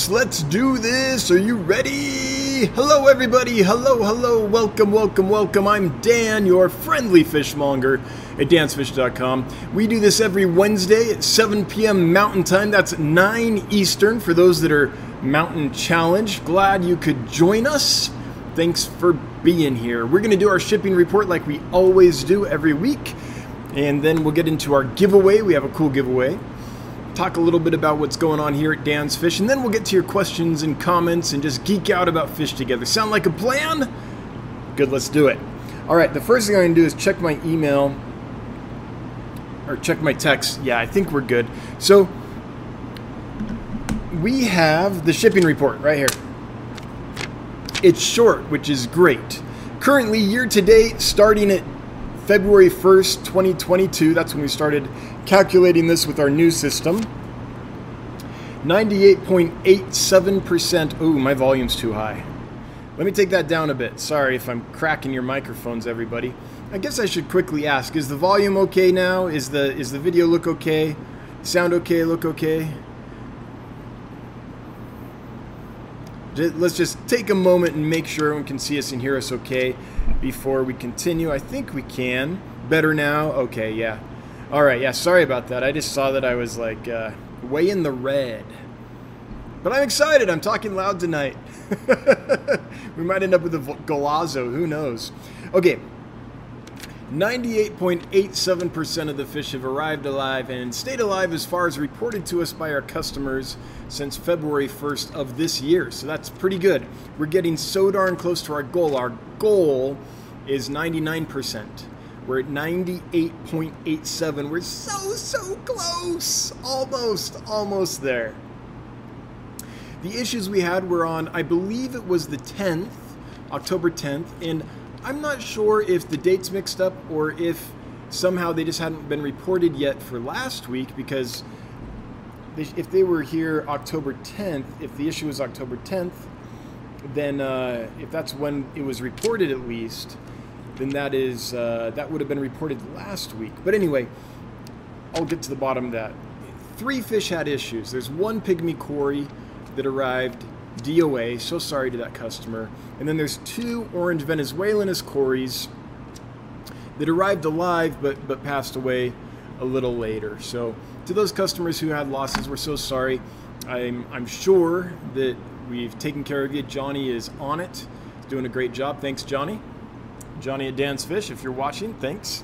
Let's let's do this. Are you ready? Hello everybody. Hello, hello. Welcome, welcome, welcome. I'm Dan, your friendly fishmonger at dansfish.com. We do this every Wednesday at 7 p.m. Mountain Time. That's 9 Eastern for those that are mountain challenged. Glad you could join us. Thanks for being here. We're going to do our shipping report like we always do every week. And then we'll get into our giveaway. We have a cool giveaway talk a little bit about what's going on here at Dan's Fish, and then we'll get to your questions and comments and just geek out about fish together. Sound like a plan? Good, let's do it. All right, the first thing I'm gonna do is check my email or check my text. Yeah, I think we're good. So we have the shipping report right here. It's short, which is great. Currently, year to date, starting at February 1st, 2022, that's when we started calculating this with our new system. 98.87%. Ooh, my volume's too high. Let me take that down a bit. Sorry if I'm cracking your microphones, everybody. I guess I should quickly ask: Is the volume okay now? Is the is the video look okay? Sound okay? Look okay? Let's just take a moment and make sure everyone can see us and hear us okay before we continue. I think we can. Better now? Okay, yeah. All right, yeah, sorry about that. I just saw that I was like uh, way in the red. But I'm excited. I'm talking loud tonight. we might end up with a golazo. Who knows? Okay. 98.87% of the fish have arrived alive and stayed alive as far as reported to us by our customers since February 1st of this year. So that's pretty good. We're getting so darn close to our goal. Our goal is 99%. We're at 98.87. We're so, so close. Almost, almost there. The issues we had were on, I believe it was the 10th, October 10th, and I'm not sure if the dates mixed up or if somehow they just hadn't been reported yet for last week because if they were here October 10th, if the issue was October 10th, then uh, if that's when it was reported at least, then that is uh, that would have been reported last week. But anyway, I'll get to the bottom of that. Three fish had issues. There's one pygmy cory that arrived DOA. So sorry to that customer. And then there's two orange venezuelanus cories that arrived alive but but passed away a little later. So to those customers who had losses, we're so sorry. I'm I'm sure that we've taken care of you. Johnny is on it. He's doing a great job. Thanks, Johnny. Johnny at Dan's Fish, if you're watching, thanks.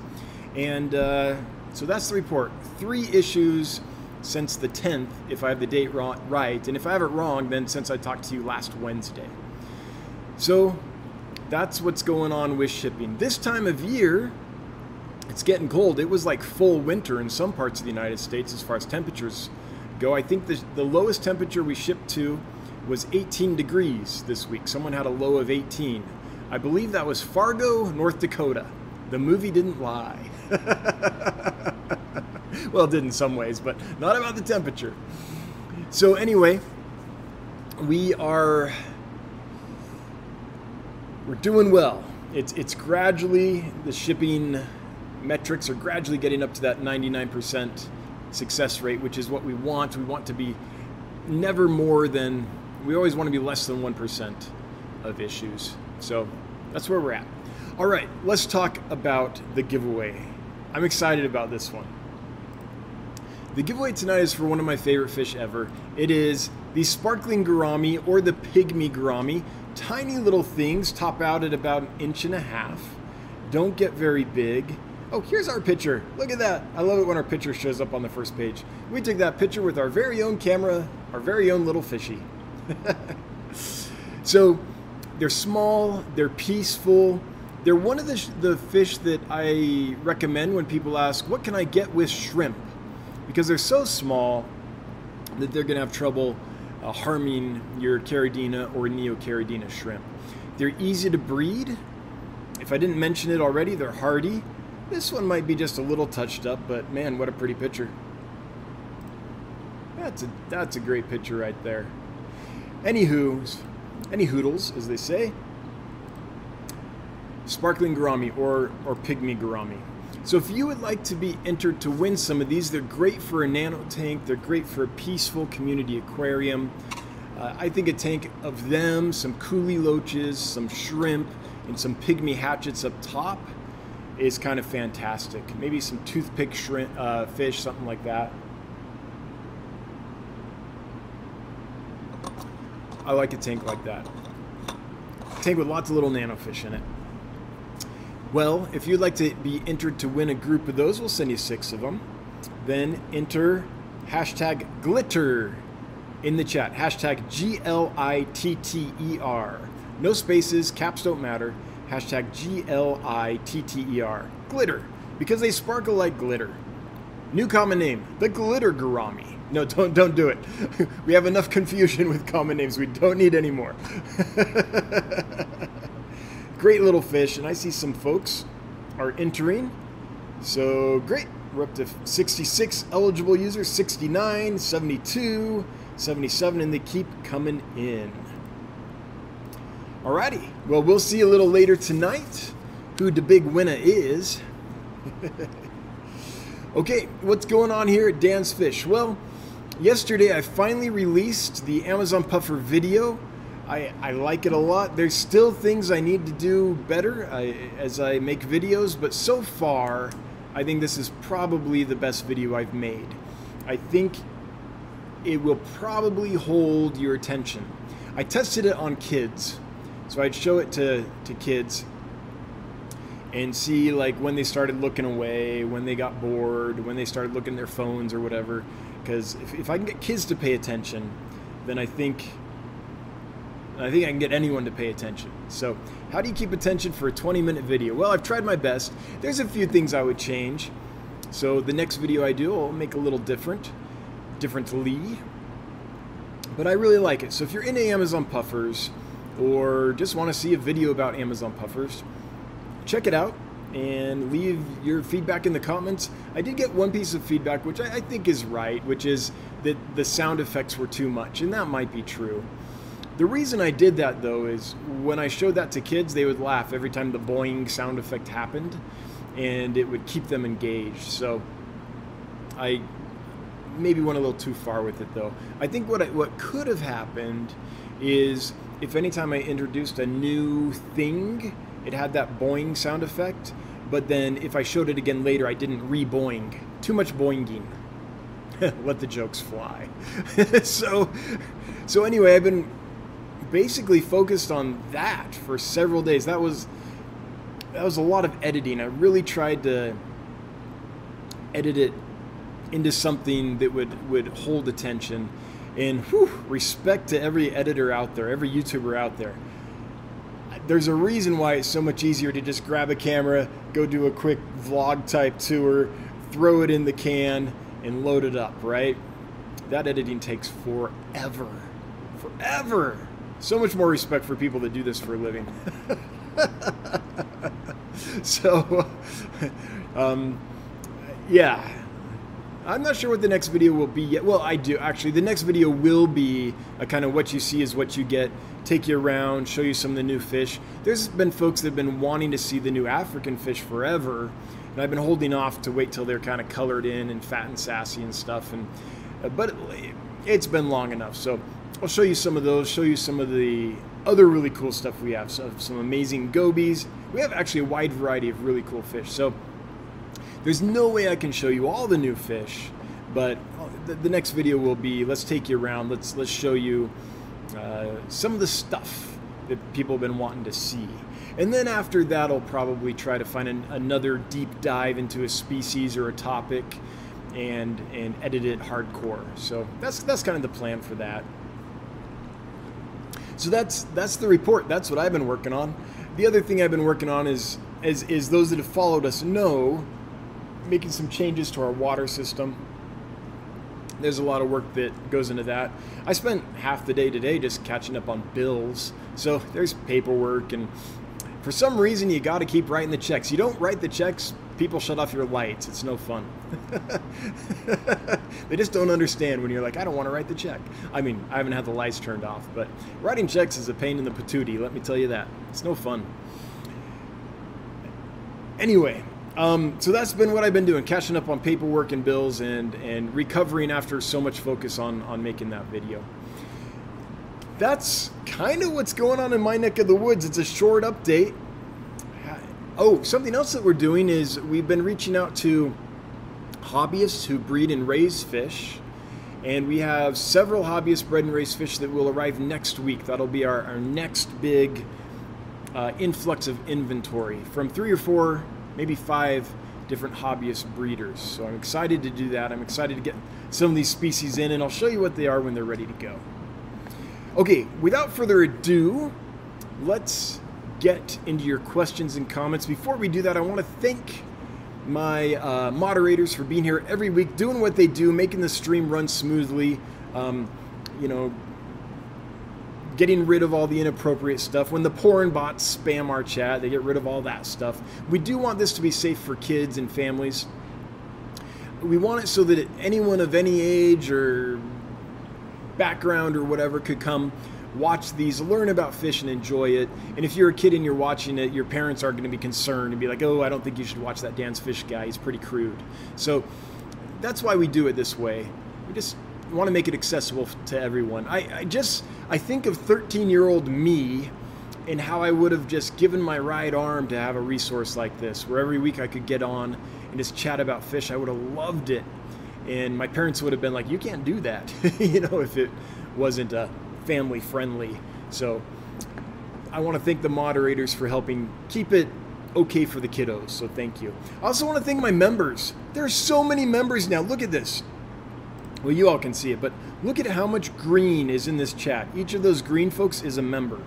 And uh, so that's the report. Three issues since the 10th, if I have the date right. And if I have it wrong, then since I talked to you last Wednesday. So that's what's going on with shipping. This time of year, it's getting cold. It was like full winter in some parts of the United States as far as temperatures go. I think the, the lowest temperature we shipped to was 18 degrees this week. Someone had a low of 18. I believe that was Fargo, North Dakota. The movie didn't lie. well, it did in some ways, but not about the temperature. So, anyway, we are we're doing well. It's it's gradually the shipping metrics are gradually getting up to that 99% success rate, which is what we want. We want to be never more than we always want to be less than 1% of issues. So that's where we're at. All right, let's talk about the giveaway. I'm excited about this one. The giveaway tonight is for one of my favorite fish ever. It is the sparkling gourami or the pygmy gourami. Tiny little things, top out at about an inch and a half. Don't get very big. Oh, here's our picture. Look at that. I love it when our picture shows up on the first page. We took that picture with our very own camera, our very own little fishy. so they're small, they're peaceful. They're one of the, sh- the fish that I recommend when people ask, what can I get with shrimp? Because they're so small that they're going to have trouble uh, harming your Caridina or Neocaridina shrimp. They're easy to breed. If I didn't mention it already, they're hardy. This one might be just a little touched up, but man, what a pretty picture. That's a, that's a great picture right there. Anywho, any hoodles, as they say. Sparkling gourami or, or pygmy gourami. So if you would like to be entered to win some of these, they're great for a nano tank. They're great for a peaceful community aquarium. Uh, I think a tank of them, some kuhli loaches, some shrimp, and some pygmy hatchets up top is kind of fantastic. Maybe some toothpick shrimp, uh, fish, something like that. I like a tank like that. Tank with lots of little nanofish in it. Well, if you'd like to be entered to win a group of those, we'll send you six of them. Then enter hashtag glitter in the chat. Hashtag G L I T T E R. No spaces, caps don't matter. Hashtag G L I T T E R. Glitter. Because they sparkle like glitter. New common name, the glitter gourami. No, don't don't do it. we have enough confusion with common names. We don't need any more. great little fish, and I see some folks are entering. So great. We're up to 66 eligible users, 69, 72, 77, and they keep coming in. Alrighty. Well, we'll see a little later tonight who the big winner is. okay, what's going on here at Dan's Fish? Well, yesterday I finally released the Amazon Puffer video. I, I like it a lot. There's still things I need to do better I, as I make videos, but so far, I think this is probably the best video I've made. I think it will probably hold your attention. I tested it on kids, so I'd show it to, to kids and see like when they started looking away, when they got bored, when they started looking at their phones or whatever. Because if, if I can get kids to pay attention, then I think I think I can get anyone to pay attention. So, how do you keep attention for a 20 minute video? Well, I've tried my best. There's a few things I would change. So, the next video I do, I'll make a little different, differently. But I really like it. So, if you're into Amazon puffers or just want to see a video about Amazon puffers, check it out and leave your feedback in the comments. I did get one piece of feedback, which I, I think is right, which is that the sound effects were too much, and that might be true. The reason I did that though is when I showed that to kids, they would laugh every time the boing sound effect happened, and it would keep them engaged. So I maybe went a little too far with it though. I think what I, what could have happened is if anytime I introduced a new thing, it had that boing sound effect, but then if I showed it again later, I didn't re-boing. Too much boinging. Let the jokes fly. so so anyway, I've been basically focused on that for several days. That was that was a lot of editing. I really tried to edit it into something that would would hold attention. And whew, respect to every editor out there, every YouTuber out there. There's a reason why it's so much easier to just grab a camera, go do a quick vlog type tour, throw it in the can, and load it up, right? That editing takes forever. Forever. So much more respect for people that do this for a living. so, um, yeah. I'm not sure what the next video will be yet. Well, I do actually. The next video will be a kind of what you see is what you get. Take you around, show you some of the new fish. There's been folks that have been wanting to see the new African fish forever, and I've been holding off to wait till they're kind of colored in and fat and sassy and stuff. And uh, but it's been long enough. So I'll show you some of those, show you some of the other really cool stuff we have. So some amazing gobies. We have actually a wide variety of really cool fish. So there's no way I can show you all the new fish, but the, the next video will be let's take you around. Let's let's show you uh, some of the stuff that people have been wanting to see. And then after that, I'll probably try to find an, another deep dive into a species or a topic and and edit it hardcore. So that's that's kind of the plan for that. So that's that's the report. That's what I've been working on. The other thing I've been working on is is, is those that have followed us know making some changes to our water system. There's a lot of work that goes into that. I spent half the day today just catching up on bills. So there's paperwork and for some reason you got to keep writing the checks. You don't write the checks people shut off your lights. It's no fun. they just don't understand when you're like, I don't want to write the check. I mean, I haven't had the lights turned off, but writing checks is a pain in the patootie, let me tell you that. It's no fun. Anyway, um, so that's been what I've been doing, catching up on paperwork and bills and, and recovering after so much focus on, on making that video. that's kind of what's going on in my neck of the woods. It's a short update. Oh, something else that we're doing is we've been reaching out to hobbyists who breed and raise fish. And we have several hobbyist bred and raised fish that will arrive next week. That'll be our, our next big uh, influx of inventory from three or four, maybe five different hobbyist breeders. So I'm excited to do that. I'm excited to get some of these species in, and I'll show you what they are when they're ready to go. Okay, without further ado, let's get into your questions and comments. Before we do that, I want to thank my uh, moderators for being here every week, doing what they do, making the stream run smoothly. Um, you know, getting rid of all the inappropriate stuff. When the porn bots spam our chat, they get rid of all that stuff. We do want this to be safe for kids and families. We want it so that anyone of any age or background or whatever could come watch these, learn about fish, and enjoy it. And if you're a kid and you're watching it, your parents are going to be concerned and be like, oh, I don't think you should watch that Dan's Fish guy. He's pretty crude. So that's why we do it this way. We just want to make it accessible to everyone. I, I just, I think of 13 year old me and how I would have just given my right arm to have a resource like this, where every week I could get on and just chat about fish. I would have loved it. And my parents would have been like, you can't do that, you know, if it wasn't uh, a family friendly. So I want to thank the moderators for helping keep it okay for the kiddos. So thank you. I also want to thank my members. There are so many members now. Look at this. Well, you all can see it, but look at how much green is in this chat. Each of those green folks is a member.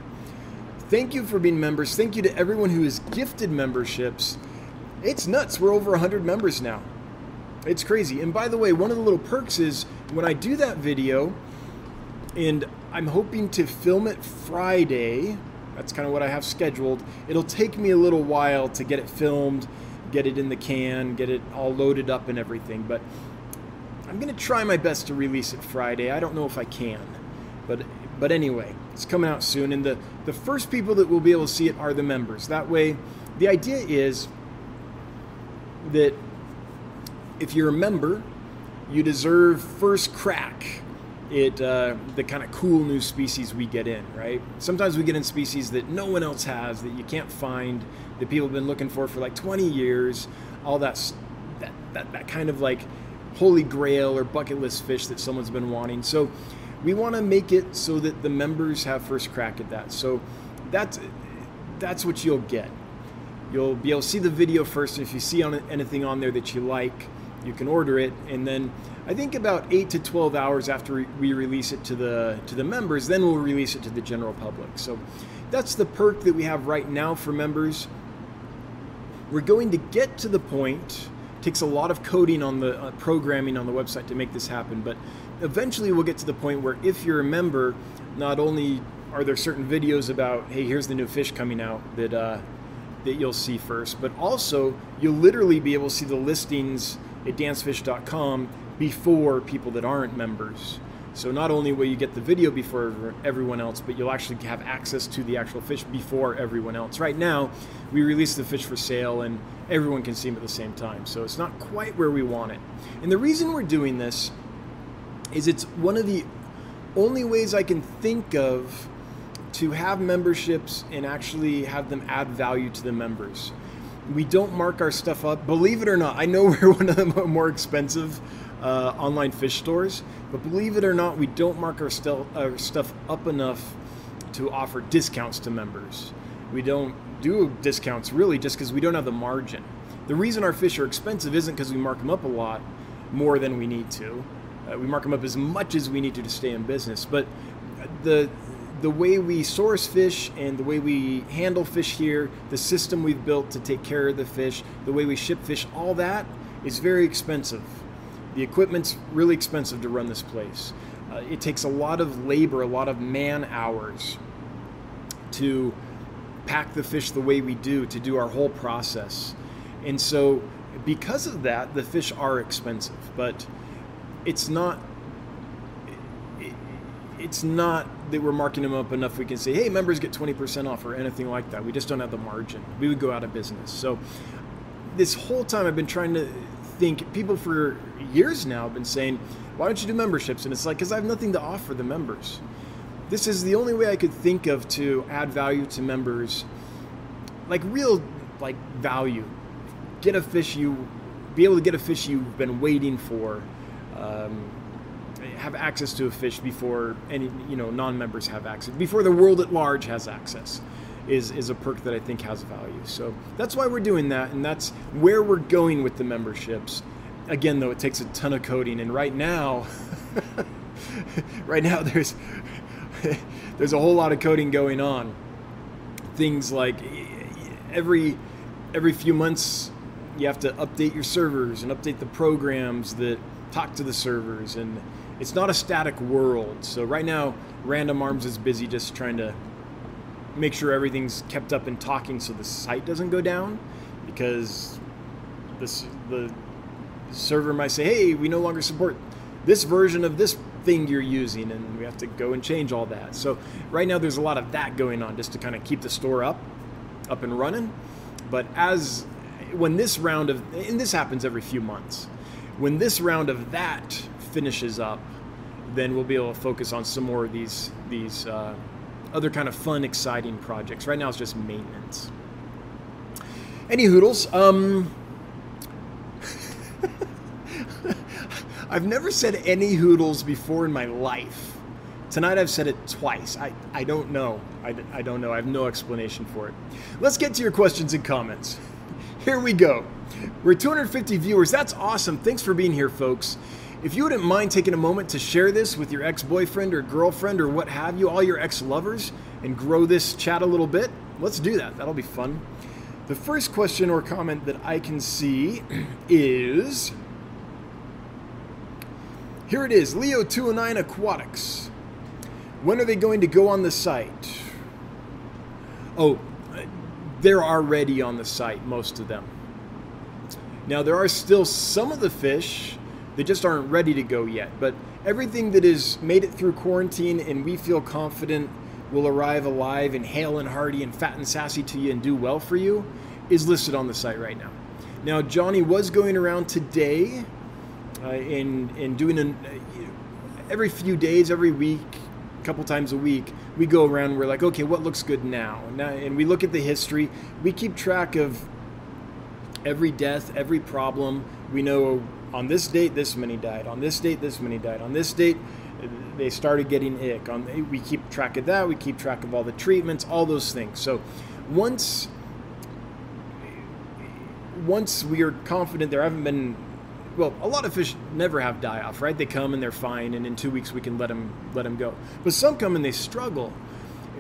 Thank you for being members. Thank you to everyone who has gifted memberships. It's nuts. We're over 100 members now. It's crazy. And by the way, one of the little perks is when I do that video, and I'm hoping to film it Friday. That's kind of what I have scheduled. It'll take me a little while to get it filmed, get it in the can, get it all loaded up and everything, but I'm going to try my best to release it Friday. I don't know if I can. But but anyway, it's coming out soon and the the first people that will be able to see it are the members. That way the idea is that if you're a member, you deserve first crack at uh, the kind of cool new species we get in, right? Sometimes we get in species that no one else has, that you can't find, that people have been looking for for like 20 years. All that that that, that kind of like holy grail or bucket list fish that someone's been wanting. So we want to make it so that the members have first crack at that. So that's that's what you'll get. You'll be able to see the video first. If you see on anything on there that you like, you can order it, and then I think about eight to twelve hours after we release it to the to the members, then we'll release it to the general public. So that's the perk that we have right now for members. We're going to get to the point. Takes a lot of coding on the uh, programming on the website to make this happen, but eventually we'll get to the point where if you're a member, not only are there certain videos about, hey, here's the new fish coming out that uh, that you'll see first, but also you'll literally be able to see the listings at dansfish.com before people that aren't members. So not only will you get the video before everyone else, but you'll actually have access to the actual fish before everyone else. Right now, we release the fish for sale and everyone can see them at the same time. So it's not quite where we want it. And the reason we're doing this is it's one of the only ways I can think of to have memberships and actually have them add value to the members. We don't mark our stuff up. Believe it or not, I know we're one of the more expensive uh, online fish stores, but believe it or not, we don't mark our, our stuff up enough to offer discounts to members. We don't do discounts really just because we don't have the margin. The reason our fish are expensive isn't because we mark them up a lot more than we need to. Uh, we mark them up as much as we need to to stay in business. But the the way we source fish and the way we handle fish here, the system we've built to take care of the fish, the way we ship fish, all that is very expensive. The equipment's really expensive to run this place. Uh, it takes a lot of labor, a lot of man hours to pack the fish the way we do, to do our whole process. And so, because of that, the fish are expensive, but it's not it's not that we're marking them up enough we can say, hey, members get 20% off or anything like that. We just don't have the margin. We would go out of business. So this whole time I've been trying to think, people for years now have been saying, why don't you do memberships? And it's like, because I have nothing to offer the members. this is the only way I could think of to add value to members, like real like value. Get a fish you, be able to get a fish you've been waiting for. Um, have access to a fish before any you know non-members have access before the world at large has access is is a perk that I think has value. So that's why we're doing that, and that's where we're going with the memberships. Again, though, it takes a ton of coding, and right now, right now there's there's a whole lot of coding going on. Things like every every few months you have to update your servers and update the programs that talk to the servers and it's not a static world. So right now Random Arms is busy just trying to make sure everything's kept up and talking so the site doesn't go down because this the server might say, "Hey, we no longer support this version of this thing you're using," and we have to go and change all that. So right now, there's a lot of that going on just to kind of keep the store up, up and running. But as when this round of and this happens every few months, when this round of that finishes up, then we'll be able to focus on some more of these these. Uh, other kind of fun, exciting projects. Right now, it's just maintenance. Any hoodles? Um, I've never said any hoodles before in my life. Tonight I've said it twice. I, I don't know. I, I don't know. I have no explanation for it. Let's get to your questions and comments. Here we go. We're 250 viewers. That's awesome. Thanks for being here, folks. If you wouldn't mind taking a moment to share this with your ex boyfriend or girlfriend or what have you, all your ex lovers, and grow this chat a little bit, let's do that. That'll be fun. The first question or comment that I can see is here it is Leo 209 Aquatics. When are they going to go on the site? Oh, they're already on the site, most of them. Now, there are still some of the fish they just aren't ready to go yet. But everything that has made it through quarantine and we feel confident will arrive alive and hale and hearty and fat and sassy to you and do well for you is listed on the site right now. Now, Johnny was going around today uh, and, and doing an, uh, every few days, every week, a couple times a week, we go around we're like, okay, what looks good now? now? And we look at the history. We keep track of every death, every problem. We know on this date this many died. On this date this many died. On this date they started getting ick. On we keep track of that. We keep track of all the treatments all those things. So once once we are confident there haven't been well a lot of fish never have die off right? They come and they're fine and in two weeks we can let them let them go. But some come and they struggle.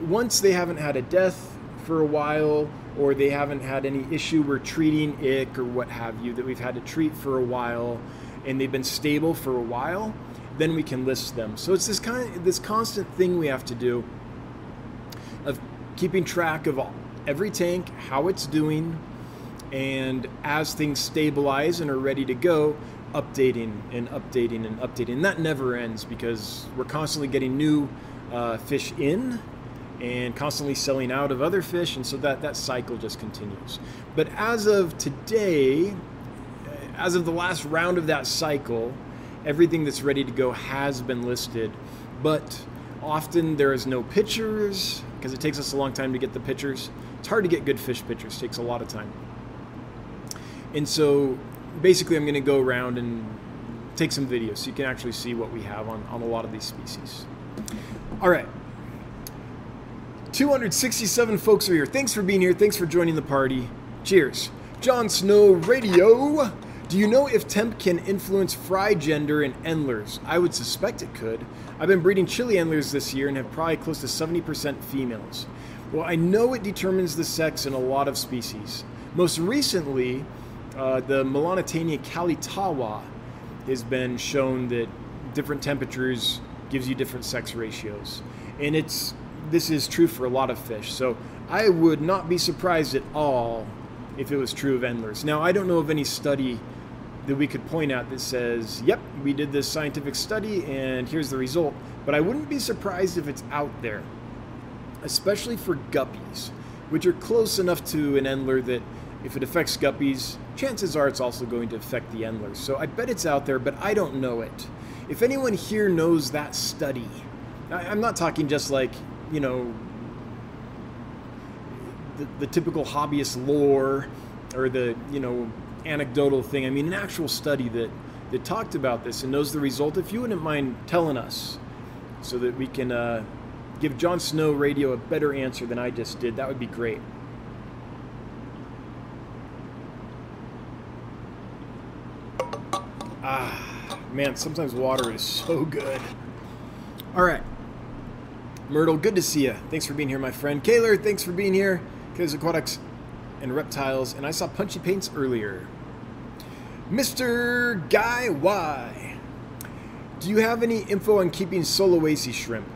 Once they haven't had a death for a while or they haven't had any issue we're treating ick or what have you that we've had to treat for a while and they've been stable for a while then we can list them. So it's this kind of this constant thing we have to do of keeping track of every tank how it's doing and as things stabilize and are ready to go updating and updating and updating. And that never ends because we're constantly getting new uh, fish in and constantly selling out of other fish, and so that, that cycle just continues. But as of today, uh, as of the last round of that cycle, everything that's ready to go has been listed, but often there is no pictures because it takes us a long time to get the pictures. It's hard to get good fish pictures, takes a lot of time. And so basically, I'm going to go around and take some videos so you can actually see what we have on, on a lot of these species. All right. 267 folks are here. Thanks for being here. Thanks for joining the party. Cheers. Jon Snow Radio. Do you know if temp can influence fry gender in Endlers? I would suspect it could. I've been breeding chili Endlers this year and have probably close to 70% females. Well, I know it determines the sex in a lot of species. Most recently, uh, the Melanotaenia calitawa has been shown that different temperatures gives you different sex ratios. And it's this is true for a lot of fish. So I would not be surprised at all if it was true of endlers. Now, I don't know of any study that we could point out that says, yep, we did this scientific study and here's the result. But I wouldn't be surprised if it's out there, especially for guppies, which are close enough to an endler that if it affects guppies, chances are it's also going to affect the endlers. So I bet it's out there, but I don't know it. If anyone here knows that study, I'm not talking just like, you know, the, the typical hobbyist lore or the, you know, anecdotal thing. I mean, an actual study that, that talked about this and knows the result. If you wouldn't mind telling us so that we can uh, give Jon Snow Radio a better answer than I just did, that would be great. Ah, man, sometimes water is so good. All right. Myrtle, good to see you. Thanks for being here, my friend. Kaler, thanks for being here. Kayla's Aquatics and Reptiles. And I saw Punchy Paints earlier. Mr. Guy Y. Do you have any info on keeping Sulawesi shrimp?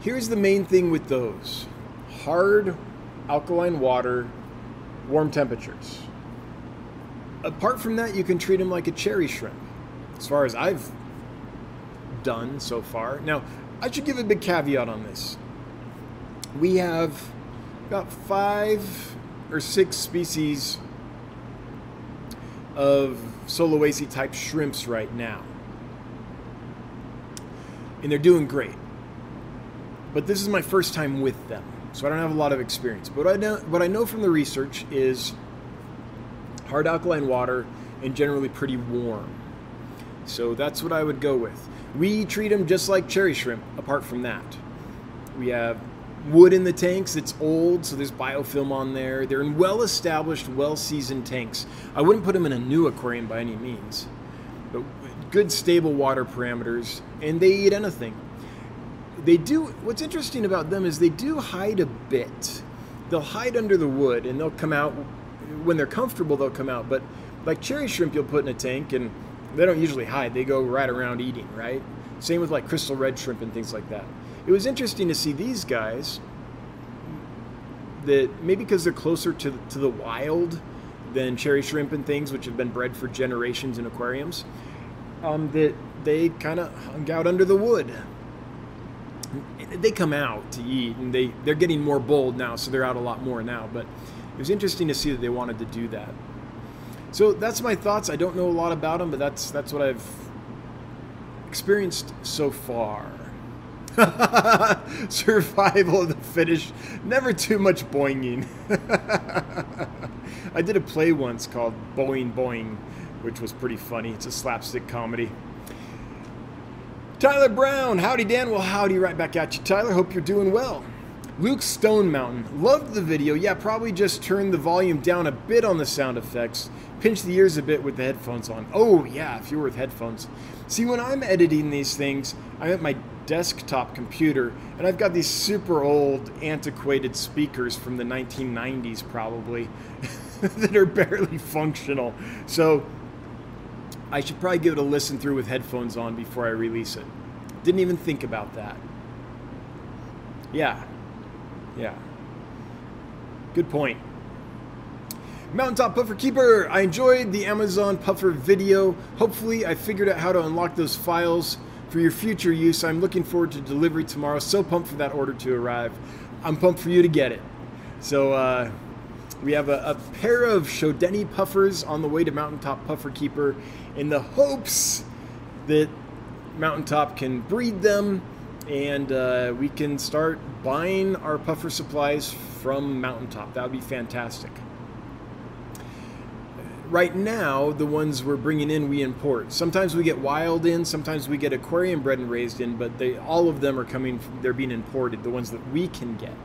Here's the main thing with those hard alkaline water, warm temperatures. Apart from that, you can treat them like a cherry shrimp, as far as I've done so far. Now, I should give a big caveat on this. We have about five or six species of Sulawesi type shrimps right now. And they're doing great. But this is my first time with them, so I don't have a lot of experience. But I know, what I know from the research is hard alkaline water and generally pretty warm. So that's what I would go with. We treat them just like cherry shrimp, apart from that. We have wood in the tanks. It's old, so there's biofilm on there. They're in well established, well seasoned tanks. I wouldn't put them in a new aquarium by any means, but good, stable water parameters, and they eat anything. They do, what's interesting about them is they do hide a bit. They'll hide under the wood and they'll come out when they're comfortable, they'll come out. But like cherry shrimp, you'll put in a tank and they don't usually hide, they go right around eating, right? Same with like crystal red shrimp and things like that it was interesting to see these guys that maybe because they're closer to, to the wild than cherry shrimp and things, which have been bred for generations in aquariums, um, that they kind of hung out under the wood. They come out to eat, and they they're getting more bold now, so they're out a lot more now. But it was interesting to see that they wanted to do that. So that's my thoughts. I don't know a lot about them, but that's that's what I've experienced so far. Survival of the fittest. Never too much boinging. I did a play once called Boing Boing, which was pretty funny. It's a slapstick comedy. Tyler Brown, howdy Dan. Well, howdy right back at you, Tyler. Hope you're doing well. Luke Stone Mountain, loved the video. Yeah, probably just turned the volume down a bit on the sound effects. Pinch the ears a bit with the headphones on. Oh, yeah, if you were with headphones. See, when I'm editing these things, I'm at my desktop computer, and I've got these super old, antiquated speakers from the 1990s, probably, that are barely functional. So I should probably give it a listen through with headphones on before I release it. Didn't even think about that. Yeah. Yeah. Good point. Mountaintop Puffer Keeper, I enjoyed the Amazon Puffer video. Hopefully, I figured out how to unlock those files for your future use. I'm looking forward to delivery tomorrow. So pumped for that order to arrive. I'm pumped for you to get it. So uh, we have a, a, pair of schoutedeni puffers on the way to Mountaintop Puffer Keeper in the hopes that Mountaintop can breed them and uh, we can start buying our puffer supplies from Mountaintop. That would be fantastic right now, the ones we're bringing in, we import. Sometimes we get wild in, sometimes we get aquarium bred and raised in, but they all of them are coming. They're being imported. The ones that we can get.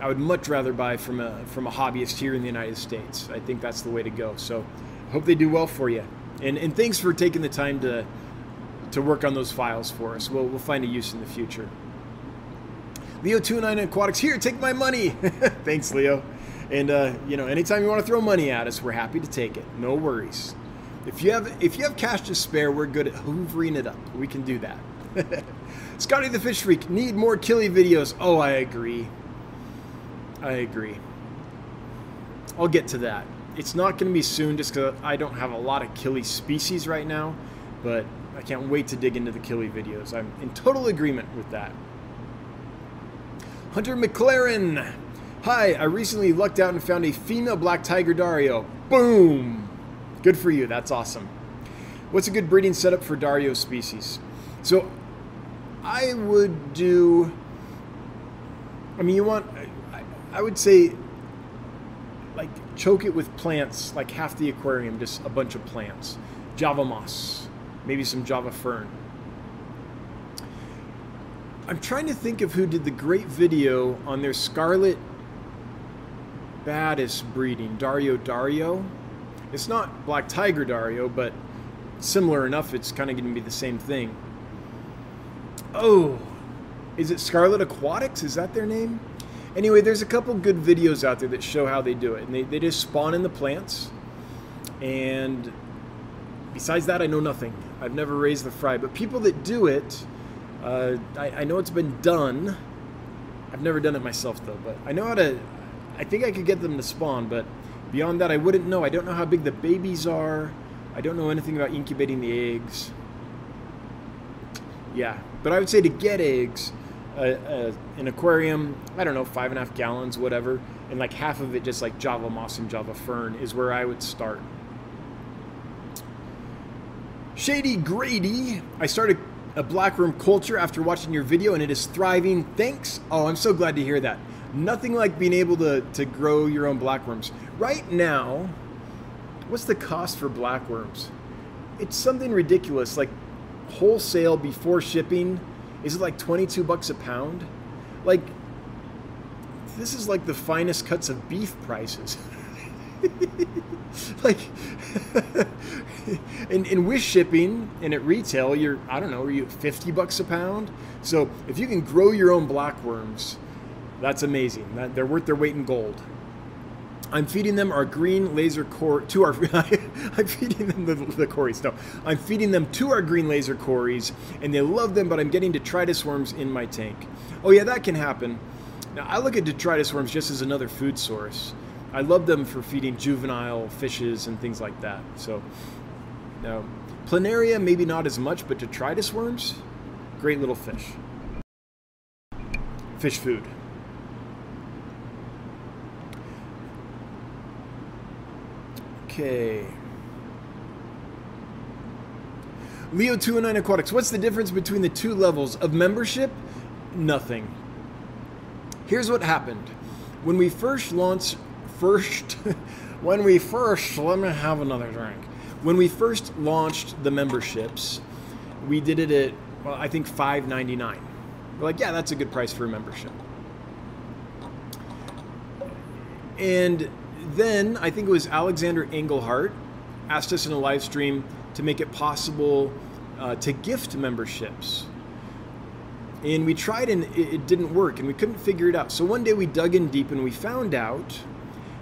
I would much rather buy from a from a hobbyist here in the United States. I think that's the way to go. So, hope they do well for you. And and thanks for taking the time to to work on those files for us. We'll we'll find a use in the future. Leo 29 Aquatics here. Take my money. thanks, Leo. And uh, you know, anytime you want to throw money at us, we're happy to take it. No worries. If you have if you have cash to spare, we're good at hoovering it up. We can do that. Scotty the Fish Freak, need more killie videos. Oh, I agree. I agree. I'll get to that. It's not going to be soon just because I don't have a lot of killie species right now, but I can't wait to dig into the killie videos. I'm in total agreement with that. Hunter McLaren, Hi, I recently lucked out and found a female black tiger Dario. Boom! Good for you, that's awesome. What's a good breeding setup for Dario species? So I would do, I mean, you want, I, I would say, like, choke it with plants, like half the aquarium, just a bunch of plants. Java moss, maybe some Java fern. I'm trying to think of who did the great video on their Scarlet Badis breeding, Dario Dario. It's not Black Tiger Dario, but similar enough, it's kind of going to be the same thing. Oh, is it Scarlet Aquatics? Is that their name? Anyway, there's a couple good videos out there that show how they do it. And they, they just spawn in the plants. And besides that, I know nothing. I've never raised the fry. But people that do it, uh, I, I know it's been done. I've never done it myself, though. But I know how to. I think I could get them to spawn, but beyond that, I wouldn't know. I don't know how big the babies are. I don't know anything about incubating the eggs. Yeah, but I would say to get eggs, uh, uh, an aquarium, I don't know, five and a half gallons, whatever, and like half of it just like Java moss and Java fern is where I would start. Shady Grady, I started a black worm culture after watching your video and it is thriving. Thanks. Oh, I'm so glad to hear that. Nothing like being able to, to grow your own black worms. Right now, what's the cost for blackworms? It's something ridiculous, like wholesale before shipping. Is it like 22 bucks a pound? Like, this is like the finest cuts of beef prices. like, and, and with shipping and at retail, you're, I don't know, are you at 50 bucks a pound? So if you can grow your own black worms, that's amazing. That, they're worth their weight in gold. I'm feeding them our green laser core to our. I'm feeding them the, the cories. No, I'm feeding them to our green laser cories, and they love them. But I'm getting detritus worms in my tank. Oh yeah, that can happen. Now I look at detritus worms just as another food source. I love them for feeding juvenile fishes and things like that. So, now, planaria maybe not as much, but detritus worms, great little fish. Fish food. Okay. Leo 209 Aquatics. What's the difference between the two levels of membership? Nothing. Here's what happened. When we first launched, first, when we first, let me have another drink. When we first launched the memberships, we did it at, well, I think $5.99. We're like, yeah, that's a good price for a membership. And then I think it was Alexander Engelhart asked us in a live stream to make it possible uh, to gift memberships. And we tried and it, it didn't work and we couldn't figure it out. So one day we dug in deep and we found out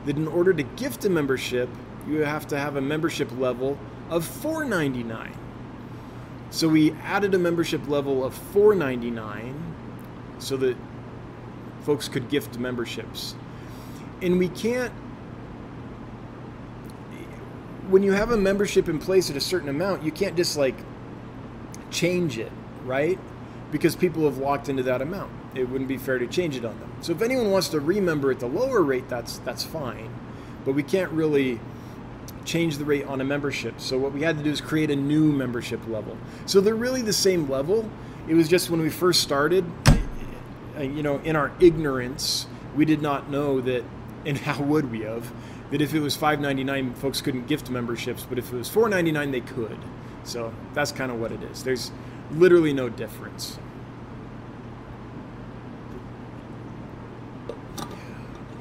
that in order to gift a membership, you have to have a membership level of $4.99. So we added a membership level of $4.99 so that folks could gift memberships. And we can't when you have a membership in place at a certain amount, you can't just like change it, right? Because people have locked into that amount. It wouldn't be fair to change it on them. So if anyone wants to remember at the lower rate, that's that's fine. But we can't really change the rate on a membership. So what we had to do is create a new membership level. So they're really the same level. It was just when we first started, uh, you know, in our ignorance, we did not know that, and how would we have, that if it was $5.99, folks couldn't gift memberships, but if it was $4.99, they could. So that's kind of what it is. There's literally no difference.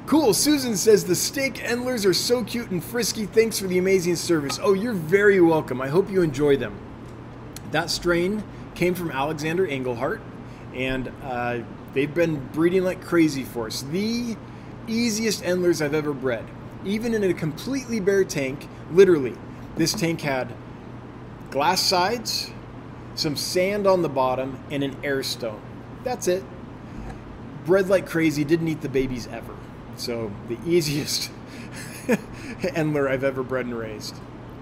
Cool. Susan says the steak endlers are so cute and frisky. Thanks for the amazing service. Oh, you're very welcome. I hope you enjoy them. That strain came from Alexander Engelhart, and uh, they've been breeding like crazy for us. The easiest endlers I've ever bred even in a completely bare tank, literally, this tank had glass sides, some sand on the bottom, and an air stone. That's it. Bred like crazy, didn't eat the babies ever. So, the easiest Endler I've ever bred and raised.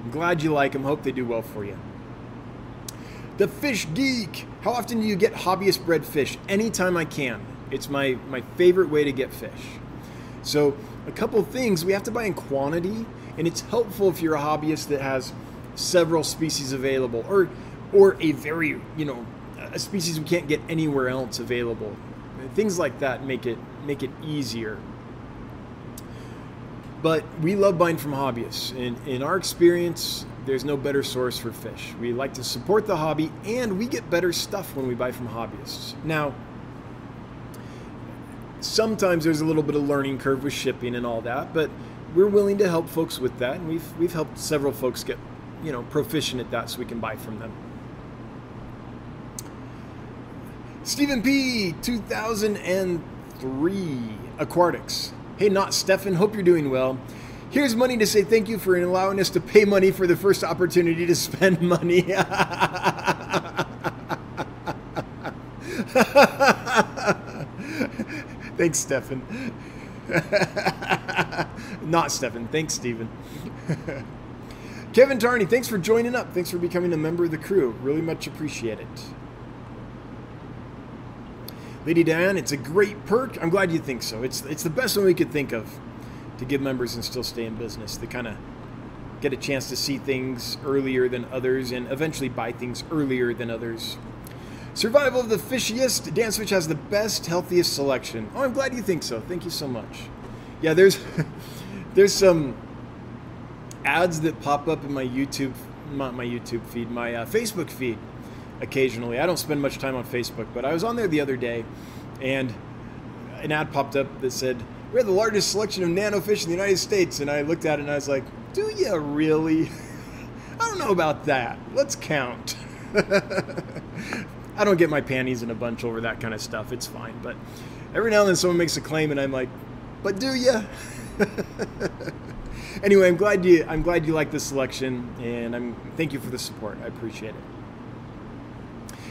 I'm glad you like them. Hope they do well for you. The Fish Geek. How often do you get hobbyist bred fish? Anytime I can. It's my, my favorite way to get fish. So, a couple things we have to buy in quantity, and it's helpful if you're a hobbyist that has several species available, or or a very you know a species we can't get anywhere else available. Things like that make it make it easier. But we love buying from hobbyists. In, in our experience, there's no better source for fish. We like to support the hobby and we get better stuff when we buy from hobbyists. Now, sometimes there's a little bit of learning curve with shipping and all that, but we're willing to help folks with that and we've we've helped several folks get, you know, proficient at that so we can buy from them. Stephen P 2003 Aquatics. Hey, not Stefan, hope you're doing well. Here's money to say thank you for allowing us to pay money for the first opportunity to spend money. Thanks, Stefan. Not Stefan. Thanks, Stephen. Kevin Tarney, thanks for joining up. Thanks for becoming a member of the crew. Really much appreciate it. Lady Diane, it's a great perk. I'm glad you think so. It's it's the best one we could think of to give members and still stay in business. They kind of get a chance to see things earlier than others and eventually buy things earlier than others. Survival of the fishiest. Dan's Fish has the best, healthiest selection. Oh, I'm glad you think so. Thank you so much. Yeah, there's there's some ads that pop up in my YouTube, not my YouTube feed, my uh, Facebook feed occasionally. I don't spend much time on Facebook, but I was on there the other day and an ad popped up that said, We have the largest selection of nanofish in the United States. And I looked at it and I was like, Do you really? I don't know about that. Let's count. I don't get my panties in a bunch over that kind of stuff. It's fine. But every now and then someone makes a claim and I'm like, But do you? anyway, I'm glad you I'm glad you like this selection and I'm thank you for the support. I appreciate it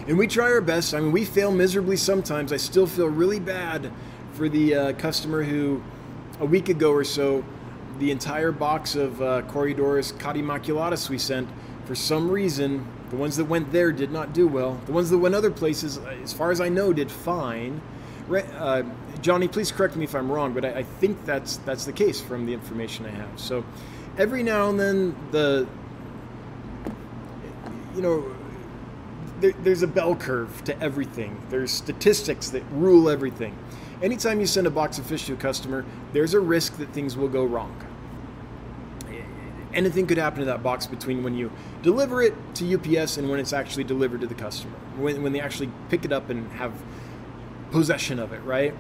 and we try our best. I mean, we fail miserably sometimes. I still feel really bad for the uh, customer who, a week ago or so, the entire box of uh, Corydoras maculatus we sent, for some reason, the ones that went there did not do well. The ones that went other places, as far as I know, did fine. Uh, Johnny, please correct me if I'm wrong, but I, I think that's that's the case from the information I have. So, every now and then, the you know there, there's a bell curve to everything. There's statistics that rule everything. Anytime you send a box of fish to a customer, there's a risk that things will go wrong. Anything could happen to that box between when you deliver it to UPS and when it's actually delivered to the customer, when, when they actually pick it up and have possession of it, right?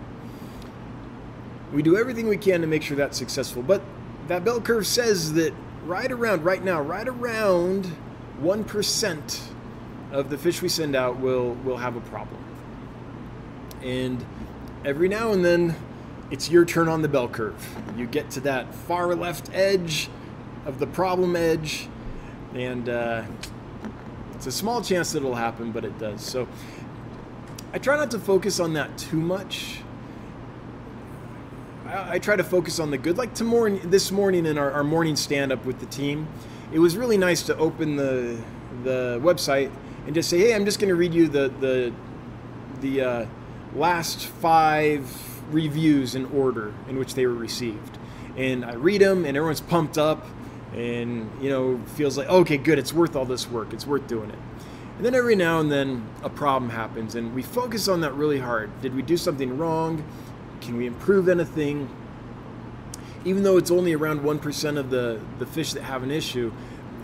We do everything we can to make sure that's successful, but that bell curve says that right around, right now, right around 1% of the fish we send out will will have a problem. And every now and then it's your turn on the bell curve. You get to that far left edge of the problem edge, and uh, it's a small chance that it'll happen, but it does. So I try not to focus on that too much. I, I try to focus on the good. Like tomorrow, this morning in our, our morning stand up with the team, it was really nice to open the the website and just say, hey, I'm just going to read you the the the uh, last five reviews in order in which they were received, and I read them, and everyone's pumped up, and you know feels like okay, good, it's worth all this work, it's worth doing it. And then every now and then a problem happens, and we focus on that really hard. Did we do something wrong? Can we improve anything? Even though it's only around 1% of the, the fish that have an issue,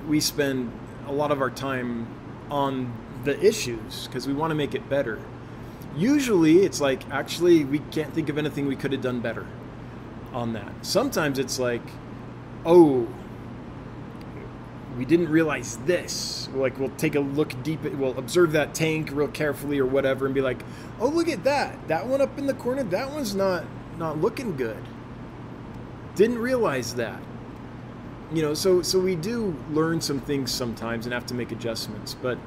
we spend a lot of our time on the issues because we want to make it better. Usually it's like, actually, we can't think of anything we could have done better on that. Sometimes it's like, oh, we didn't realize this. Like, we'll take a look deep, at, we'll observe that tank real carefully or whatever and be like, oh, look at that. That one up in the corner, that one's not, not looking good. Didn't realize that you know, so so we do learn some things sometimes and have to make adjustments, but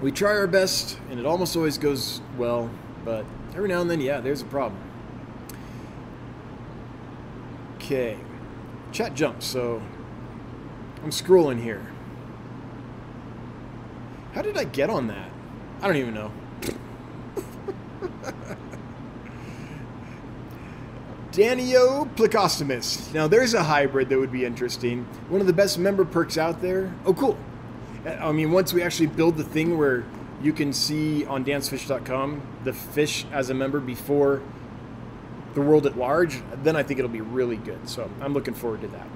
we try our best, and it almost always goes well. But every now and then, yeah, there's a problem. Okay, chat jumps. So I'm scrolling here. How did I get on that? I don't even know. Danio Plecostomus. Now, there's a hybrid that would be interesting. One of the best member perks out there. Oh, cool. I mean, once we actually build the thing where you can see on dansfish.com the fish as a member before the world at large, then I think it'll be really good. So I'm looking forward to that.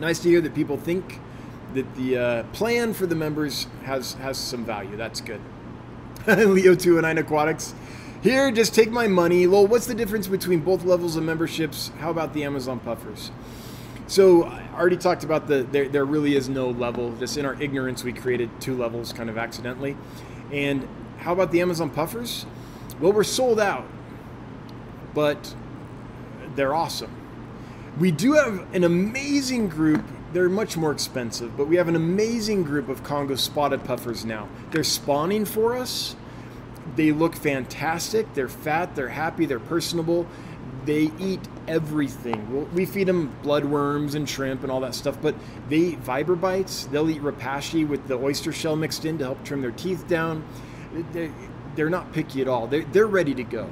Nice to hear that people think that the uh, plan for the members has has some value. That's good. Leo two and Nine Aquatics. Here, just take my money. Lol, what's the difference between both levels of memberships? How about the Amazon puffers? So I already talked about the there, there really is no level. Just in our ignorance, we created two levels kind of accidentally. And how about the Amazon puffers? Well, we're sold out, but they're awesome. We do have an amazing group. They're much more expensive, but we have an amazing group of Congo spotted puffers now. They're spawning for us. They look fantastic. They're fat, they're happy, they're personable they eat everything. We feed them bloodworms and shrimp and all that stuff, but they eat Vibra Bites. They'll eat repashy with the oyster shell mixed in to help trim their teeth down. They're not picky at all. They're ready to go.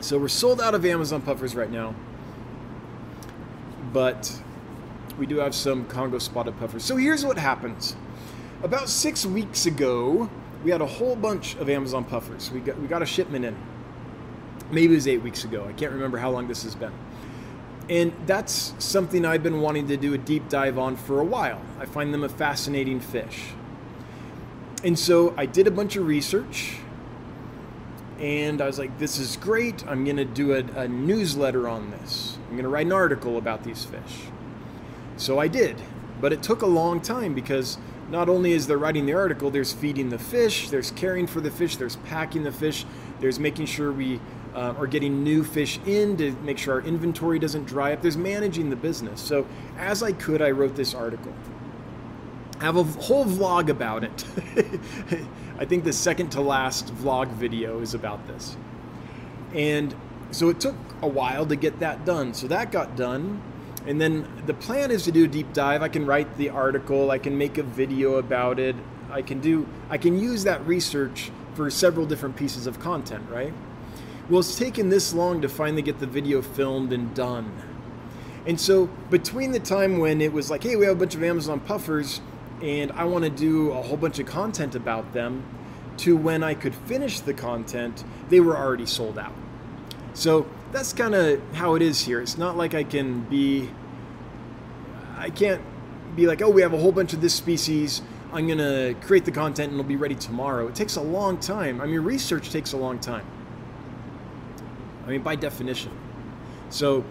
So we're sold out of Amazon puffers right now, but we do have some Congo spotted puffers. So here's what happens. About six weeks ago, we had a whole bunch of Amazon puffers. We got, we got a shipment in maybe it was eight weeks ago. I can't remember how long this has been. And that's something I've been wanting to do a deep dive on for a while. I find them a fascinating fish. And so I did a bunch of research and I was like, this is great. I'm going to do a, a, newsletter on this. I'm going to write an article about these fish. So I did. But it took a long time because not only is there writing the article, there's feeding the fish, there's caring for the fish, there's packing the fish, there's making sure we uh, or getting new fish in to make sure our inventory doesn't dry up. There's managing the business. So, as I could, I wrote this article. I have a whole vlog about it. I think the second to last vlog video is about this. And so it took a while to get that done. So that got done. And then the plan is to do a deep dive. I can write the article, I can make a video about it. I can do I can use that research for several different pieces of content, right? Well, it's taken this long to finally get the video filmed and done. And so, between the time when it was like, hey, we have a bunch of Amazon puffers and I want to do a whole bunch of content about them, to when I could finish the content, they were already sold out. So, that's kind of how it is here. It's not like I can be, I can't be like, oh, we have a whole bunch of this species. I'm going to create the content and it'll be ready tomorrow. It takes a long time. I mean, research takes a long time. I mean, by definition. So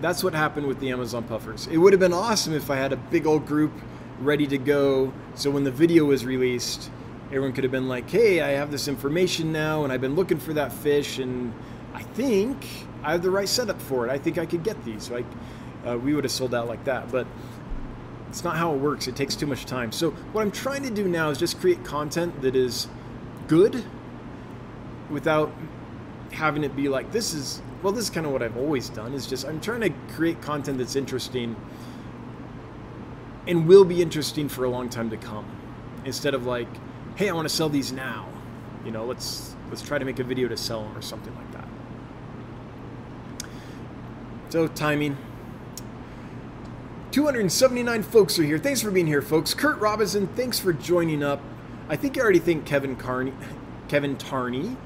that's what happened with the Amazon puffers. It would have been awesome if I had a big old group ready to go. So when the video was released, everyone could have been like, hey, I have this information now and I've been looking for that fish and I think I have the right setup for it. I think I could get these. Like, uh, we would have sold out like that. But it's not how it works. It takes too much time. So what I'm trying to do now is just create content that is good without having it be like this is well this is kind of what I've always done is just I'm trying to create content that's interesting and will be interesting for a long time to come instead of like hey I want to sell these now you know let's let's try to make a video to sell them or something like that so timing 279 folks are here thanks for being here folks Kurt Robinson thanks for joining up I think I already think Kevin Carney Kevin Tarney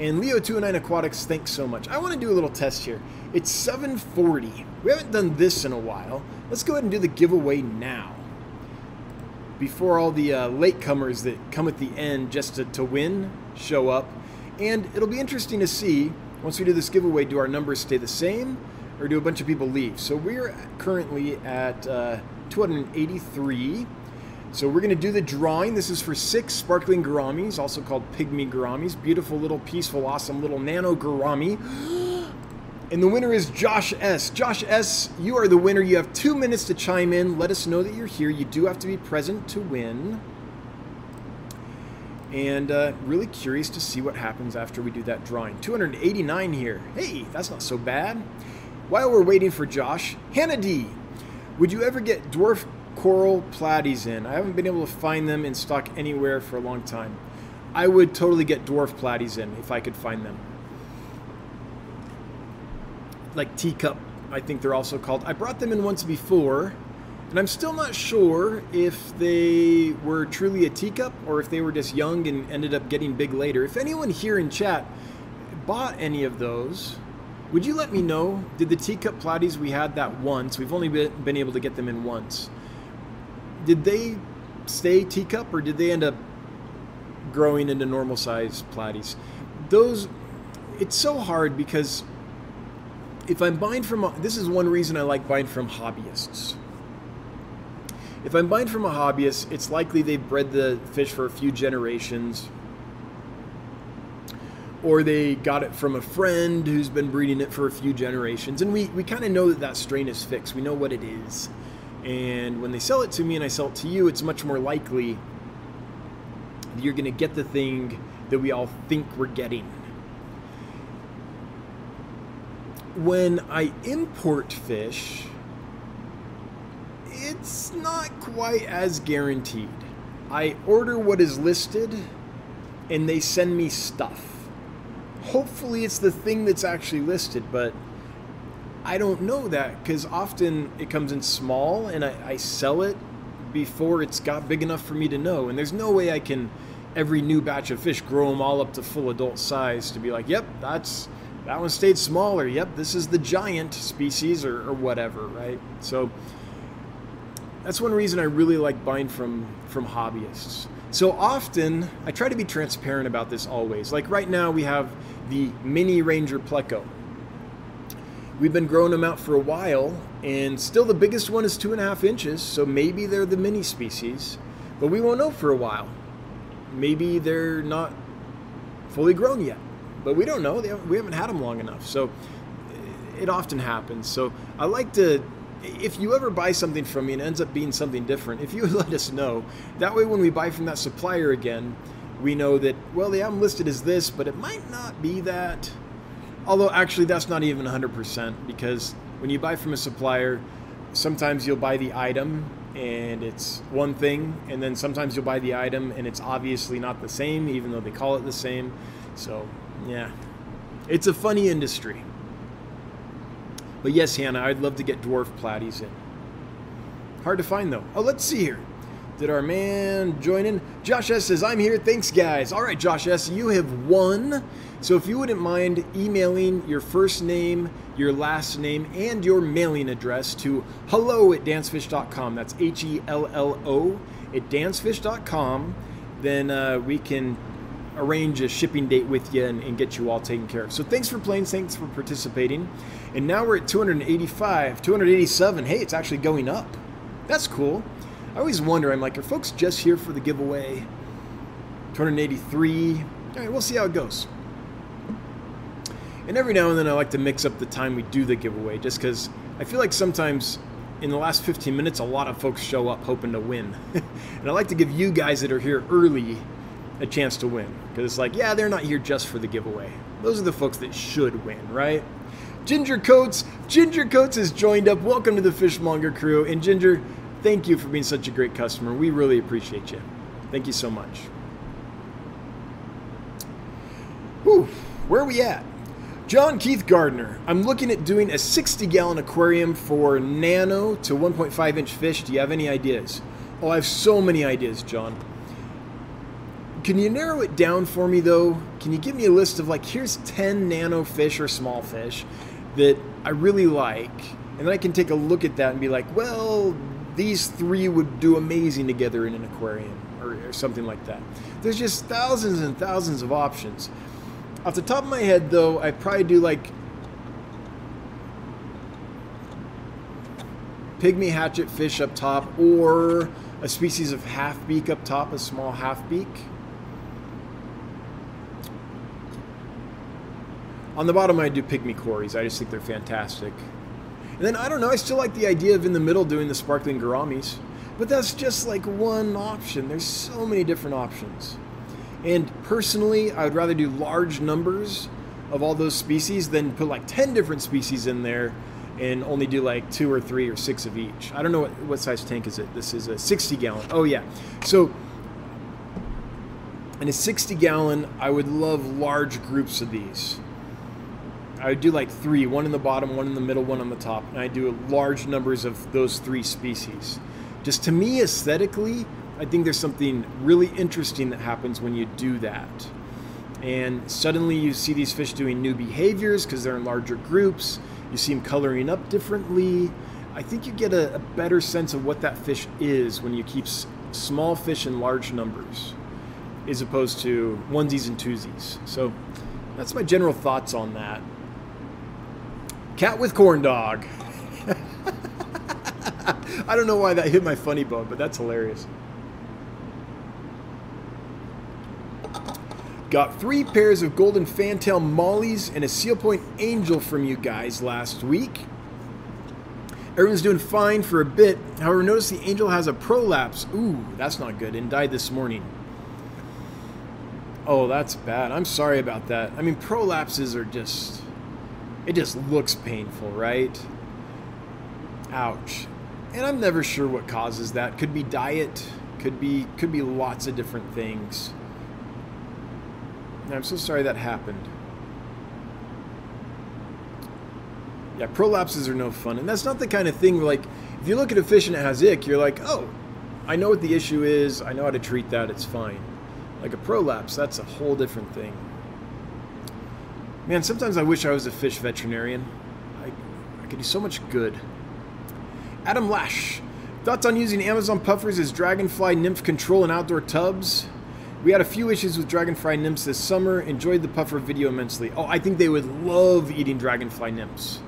and Leo29 Aquatics, thanks so much. I want to do a little test here. It's 740. We haven't done this in a while. Let's go ahead and do the giveaway now. Before all the uh, latecomers that come at the end just to, to win show up. And it'll be interesting to see, once we do this giveaway, do our numbers stay the same or do a bunch of people leave? So we're currently at uh, 283. So we're going to do the drawing. This is for six sparkling gouramis, also called pygmy gouramis. Beautiful little peaceful, awesome little nano gourami. And the winner is Josh S. Josh S., you are the winner. You have two minutes to chime in. Let us know that you're here. You do have to be present to win. And uh, really curious to see what happens after we do that drawing. 289 here. Hey, that's not so bad. While we're waiting for Josh, Hannah D. Would you ever get dwarf coral platies in. I haven't been able to find them in stock anywhere for a long time. I would totally get dwarf platies in if I could find them. like teacup, I think they're also called. I brought them in once before, and I'm still not sure if they were truly a teacup or if they were just young and ended up getting big later. If anyone here in chat bought any of those, would you let me know? Did the teacup platies we had that once? We've only been, able to get them in once. Did they stay teacup or did they end up growing into normal size platies? Those, it's so hard because if I'm buying from, this is one reason I like buying from hobbyists. If I'm buying from a hobbyist, it's likely they've bred the fish for a few generations or they got it from a friend who's been breeding it for a few generations. And we, we kind of know that that strain is fixed. We know what it is. And when they sell it to me and I sell it to you, it's much more likely that you're going to get the thing that we all think we're getting. When I import fish, it's not quite as guaranteed. I order what is listed and they send me stuff hopefully it's the thing that's actually listed, but I don't know that because often it comes in small and I, I, sell it before it's got big enough for me to know. And there's no way I can, every new batch of fish, grow them all up to full adult size to be like, yep, that's that one stayed smaller. Yep, this is the giant species or, or whatever, right? So that's one reason I really like buying from from hobbyists. So often, I try to be transparent about this always. Like right now, we have the mini Ranger Pleco. We've been growing them out for a while, and still the biggest one is two and a half inches, so maybe they're the mini species, but we won't know for a while. Maybe they're not fully grown yet, but we don't know. we haven't had them long enough, so it often happens. So I like to if you ever buy something from me and it ends up being something different, if you let us know, that way when we buy from that supplier again, we know that, well, the them listed as this, but it might not be that. Although, actually, that's not even 100% because when you buy from a supplier, sometimes you'll buy the item and it's one thing, and then sometimes you'll buy the item and it's obviously not the same, even though they call it the same. So, yeah, it's a funny industry. But yes, Hannah, I'd love to get dwarf platies in. Hard to find though. Oh, let's see here. Did our man join in? Josh S says, I'm here. Thanks, guys. All right, Josh S., you have won. So if you wouldn't mind emailing your first name, your last name, and your mailing address to hello at dansfish.com. That's H E L L O at dansfish.com. Then uh, we can arrange a shipping date with you and, and, get you all taken care of. So thanks for playing, thanks for participating. And now we're at 285, 287. Hey, it's actually going up. That's cool. I always wonder, I'm like, are folks just here for the giveaway? 283. All right, we'll see how it goes. And every now and then I like to mix up the time we do the giveaway just because I feel like sometimes in the last 15 minutes a lot of folks show up hoping to win. and I like to give you guys that are here early a chance to win. Because it's like, yeah, they're not here just for the giveaway. Those are the folks that should win, right? Ginger Coates, Ginger Coates has joined up. Welcome to the Fishmonger crew. And Ginger, thank you for being such a great customer. We really appreciate you. Thank you so much. Whew, where are we at? John Keith Gardner. I'm looking at doing a 60 gallon aquarium for nano to 1.5 inch fish. Do you have any ideas? Oh, I have so many ideas, John. Can you narrow it down for me though? Can you give me a list of like, here's 10 nano fish or small fish that I really like, and then I can take a look at that and be like, well, these three would do amazing together in an aquarium or, or something like that. There's just thousands and thousands of options. Off the top of my head though, I probably do like pygmy hatchet fish up top or a species of half beak up top, a small half beak. On the bottom, I do pygmy cories. I just think they're fantastic. And then, I don't know, I still like the idea of in the middle doing the sparkling gouramis. But that's just like one option. There's so many different options. And personally, I would rather do large numbers of all those species than put like 10 different species in there and only do like two or three or six of each. I don't know what, what size tank is it. This is a 60 gallon. Oh, yeah. So, in a 60 gallon, I would love large groups of these. I would do like three, one in the bottom, one in the middle, one on the top, and I do large numbers of those three species. Just to me, aesthetically, I think there's something really interesting that happens when you do that. And suddenly you see these fish doing new behaviors because they're in larger groups. You see them coloring up differently. I think you get a, a better sense of what that fish is when you keep s- small fish in large numbers as opposed to onesies and twosies. So that's my general thoughts on that. Cat with corn dog. I don't know why that hit my funny bone, but that's hilarious. Got three pairs of golden fantail mollies and a seal point angel from you guys last week. Everyone's doing fine for a bit. However, notice the angel has a prolapse. Ooh, that's not good, and died this morning. Oh, that's bad. I'm sorry about that. I mean, prolapses are just. It just looks painful, right? Ouch. And I'm never sure what causes that. Could be diet, could be could be lots of different things. I'm so sorry that happened. Yeah, prolapses are no fun. And that's not the kind of thing like if you look at a fish and it has ick, you're like, "Oh, I know what the issue is. I know how to treat that. It's fine." Like a prolapse, that's a whole different thing. Man, sometimes I wish I was a fish veterinarian. I, I could do so much good. Adam Lash, thoughts on using Amazon puffers as dragonfly nymph control in outdoor tubs? We had a few issues with dragonfly nymphs this summer. Enjoyed the puffer video immensely. Oh, I think they would love eating dragonfly nymphs.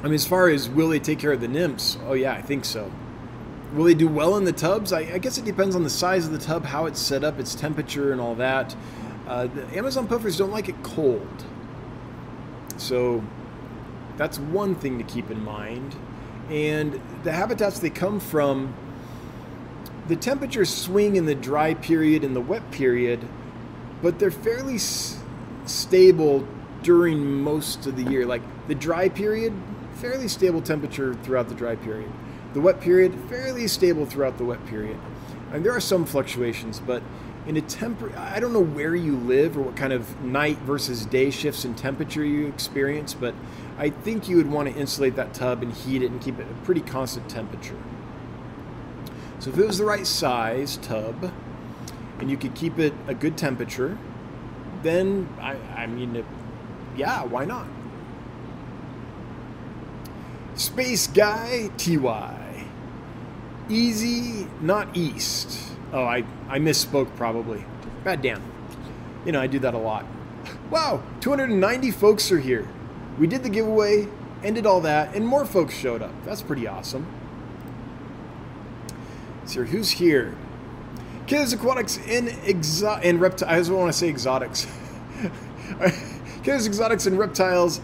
I mean, as far as will they take care of the nymphs? Oh, yeah, I think so. Will they do well in the tubs? I, I guess it depends on the size of the tub, how it's set up, its temperature, and all that. Uh, the Amazon puffers don't like it cold. So that's one thing to keep in mind. And the habitats they come from, the temperatures swing in the dry period and the wet period, but they're fairly s- stable during most of the year. Like the dry period, fairly stable temperature throughout the dry period. The wet period, fairly stable throughout the wet period. And there are some fluctuations, but in a temper, I don't know where you live or what kind of night versus day shifts in temperature you experience, but I think you would want to insulate that tub and heat it and keep it a pretty constant temperature. So if it was the right size tub and you could keep it a good temperature, then I, I mean, yeah, why not? Space Guy TY. Easy, not east. Oh, I, I misspoke probably. Bad damn. You know, I do that a lot. Wow, 290 folks are here. We did the giveaway, ended all that, and more folks showed up. That's pretty awesome. So who's here? Kids Aquatics and exo- and reptiles. I just want to say exotics. Kids Exotics and Reptiles.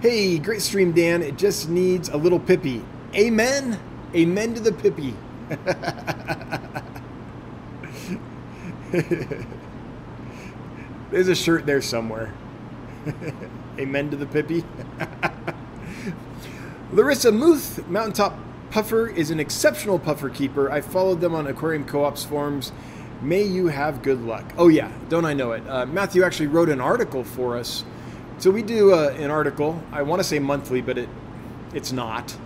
Hey, great stream, Dan. It just needs a little pippy. Amen. Amen to the pippy. There's a shirt there somewhere. Amen to the pippy. Larissa Muth, Mountaintop Puffer, is an exceptional puffer keeper. I followed them on Aquarium Co op's forums. May you have good luck. Oh, yeah, don't I know it? Uh, Matthew actually wrote an article for us. So we do uh, an article. I want to say monthly, but it it's not.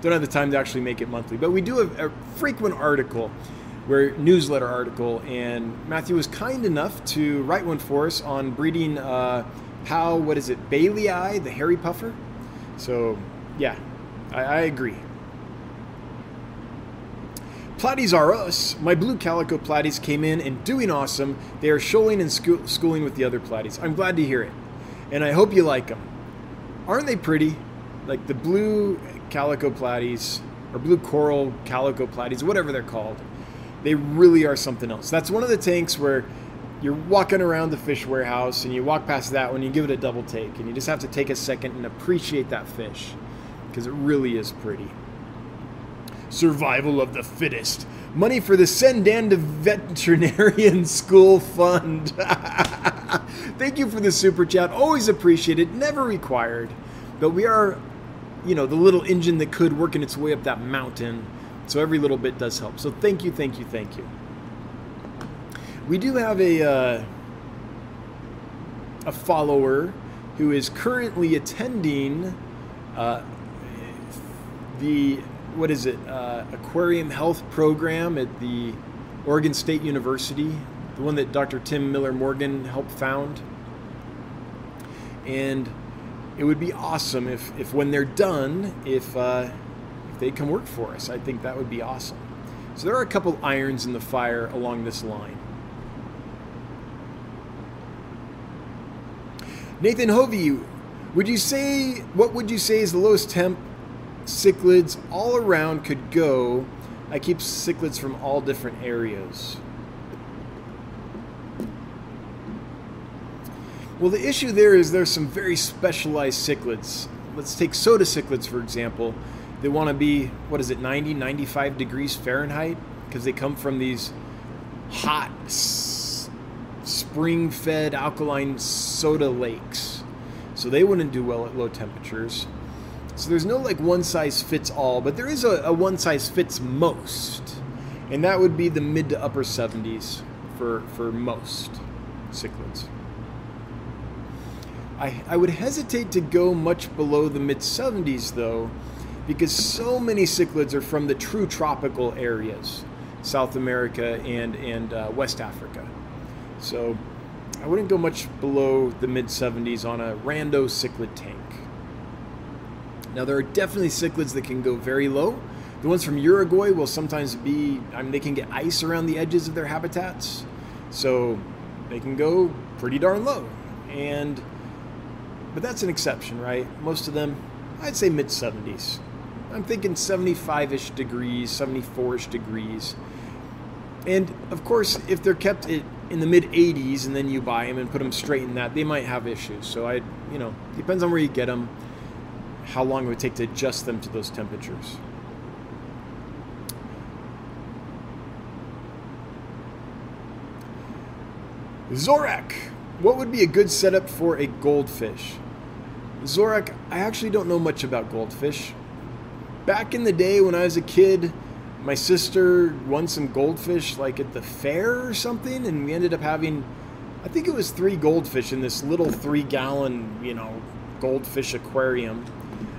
don't have the time to actually make it monthly. But we do a, a frequent article where newsletter article, and Matthew was kind enough to write one for us on breeding uh, how what is it baileyi, the hairy puffer. So yeah, I, I agree. Platies are us. My blue calico platies came in and doing awesome. They are shoaling and scho- schooling with the other platies. I'm glad to hear it, and I hope you like them. Aren't they pretty? Like the blue calico platies or blue coral calico platies, whatever they're called. They really are something else. That's one of the tanks where you're walking around the fish warehouse and you walk past that one, you give it a double take, and you just have to take a second and appreciate that fish because it really is pretty. Survival of the fittest. Money for the Send Dan to Veterinarian School Fund. Thank you for the super chat. Always appreciated, never required. But we are, you know, the little engine that could working its way up that mountain. So every little bit does help. So thank you, thank you, thank you. We do have a uh, a follower who is currently attending uh, the what is it uh, aquarium health program at the Oregon State University, the one that Dr. Tim Miller Morgan helped found. And it would be awesome if, if when they're done, if, uh, they come work for us. I think that would be awesome. So there are a couple irons in the fire along this line. Nathan Hovey, would you say what would you say is the lowest temp cichlids all around could go? I keep cichlids from all different areas. Well, the issue there is there's some very specialized cichlids. Let's take soda cichlids, for example. They want to be, what is it, 90, 95 degrees Fahrenheit? Because they come from these hot, s- spring fed alkaline soda lakes. So they wouldn't do well at low temperatures. So there's no like one size fits all, but there is a, a one size fits most. And that would be the mid to upper 70s for, for most cichlids. I, I would hesitate to go much below the mid 70s though, because so many cichlids are from the true tropical areas, South America and, and uh, West Africa. So I wouldn't go much below the mid 70s on a rando cichlid tank. Now, there are definitely cichlids that can go very low. The ones from Uruguay will sometimes be, I mean, they can get ice around the edges of their habitats. So they can go pretty darn low. And but that's an exception, right? Most of them, I'd say mid 70s. I'm thinking 75 ish degrees, 74 ish degrees. And of course, if they're kept in the mid 80s and then you buy them and put them straight in that, they might have issues. So I, you know, depends on where you get them, how long it would take to adjust them to those temperatures. Zorak, what would be a good setup for a goldfish? Zorak, I actually don't know much about goldfish. Back in the day when I was a kid, my sister won some goldfish like at the fair or something, and we ended up having, I think it was three goldfish in this little three gallon, you know, goldfish aquarium.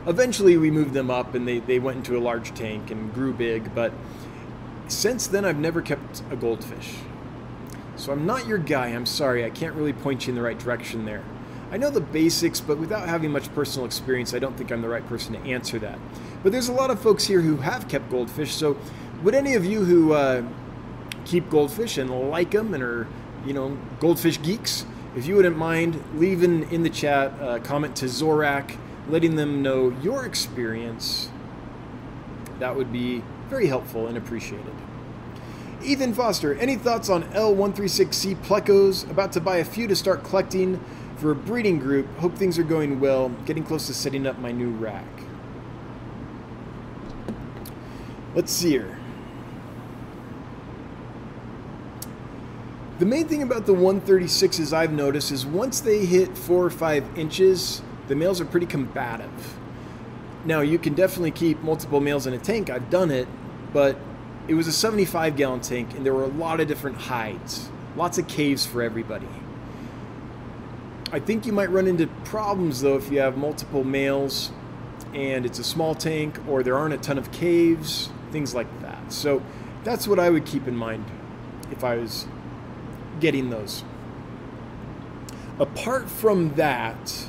Eventually we moved them up and they, they went into a large tank and grew big, but since then I've never kept a goldfish. So I'm not your guy, I'm sorry, I can't really point you in the right direction there. I know the basics, but without having much personal experience, I don't think I'm the right person to answer that. But there's a lot of folks here who have kept goldfish, so would any of you who uh, keep goldfish and like them and are, you know, goldfish geeks, if you wouldn't mind leaving in the chat a comment to Zorak, letting them know your experience, that would be very helpful and appreciated. Ethan Foster, any thoughts on L136C plecos? About to buy a few to start collecting for a breeding group, hope things are going well. Getting close to setting up my new rack. Let's see here. The main thing about the 136s I've noticed is once they hit four or five inches, the males are pretty combative. Now, you can definitely keep multiple males in a tank. I've done it, but it was a 75 gallon tank and there were a lot of different hides, lots of caves for everybody. I think you might run into problems though if you have multiple males and it's a small tank or there aren't a ton of caves, things like that. So that's what I would keep in mind if I was getting those. Apart from that,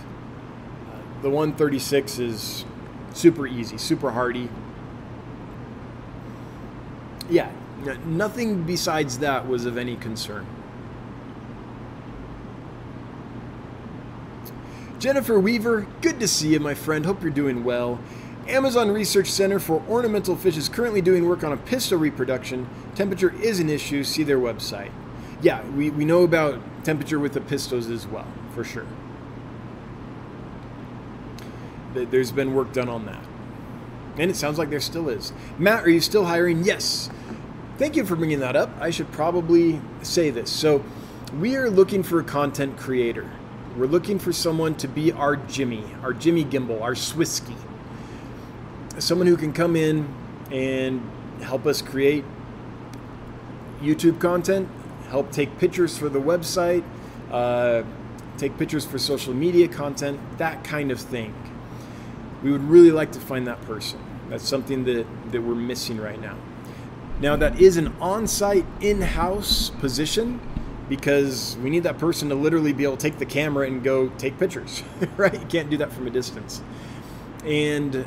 uh, the 136 is super easy, super hardy. Yeah, nothing besides that was of any concern. Jennifer Weaver, good to see you, my friend. Hope you're doing well. Amazon Research Center for Ornamental Fish is currently doing work on apisto reproduction. Temperature is an issue. See their website. Yeah, we, we know about temperature with the pistos as well, for sure. There's been work done on that. And it sounds like there still is. Matt, are you still hiring? Yes. Thank you for bringing that up. I should probably say this. So, we are looking for a content creator. We're looking for someone to be our Jimmy, our Jimmy Gimbal, our Swisky. Someone who can come in and help us create YouTube content, help take pictures for the website, uh, take pictures for social media content, that kind of thing. We would really like to find that person. That's something that, that we're missing right now. Now, that is an on site, in house position because we need that person to literally be able to take the camera and go take pictures, right? You can't do that from a distance. And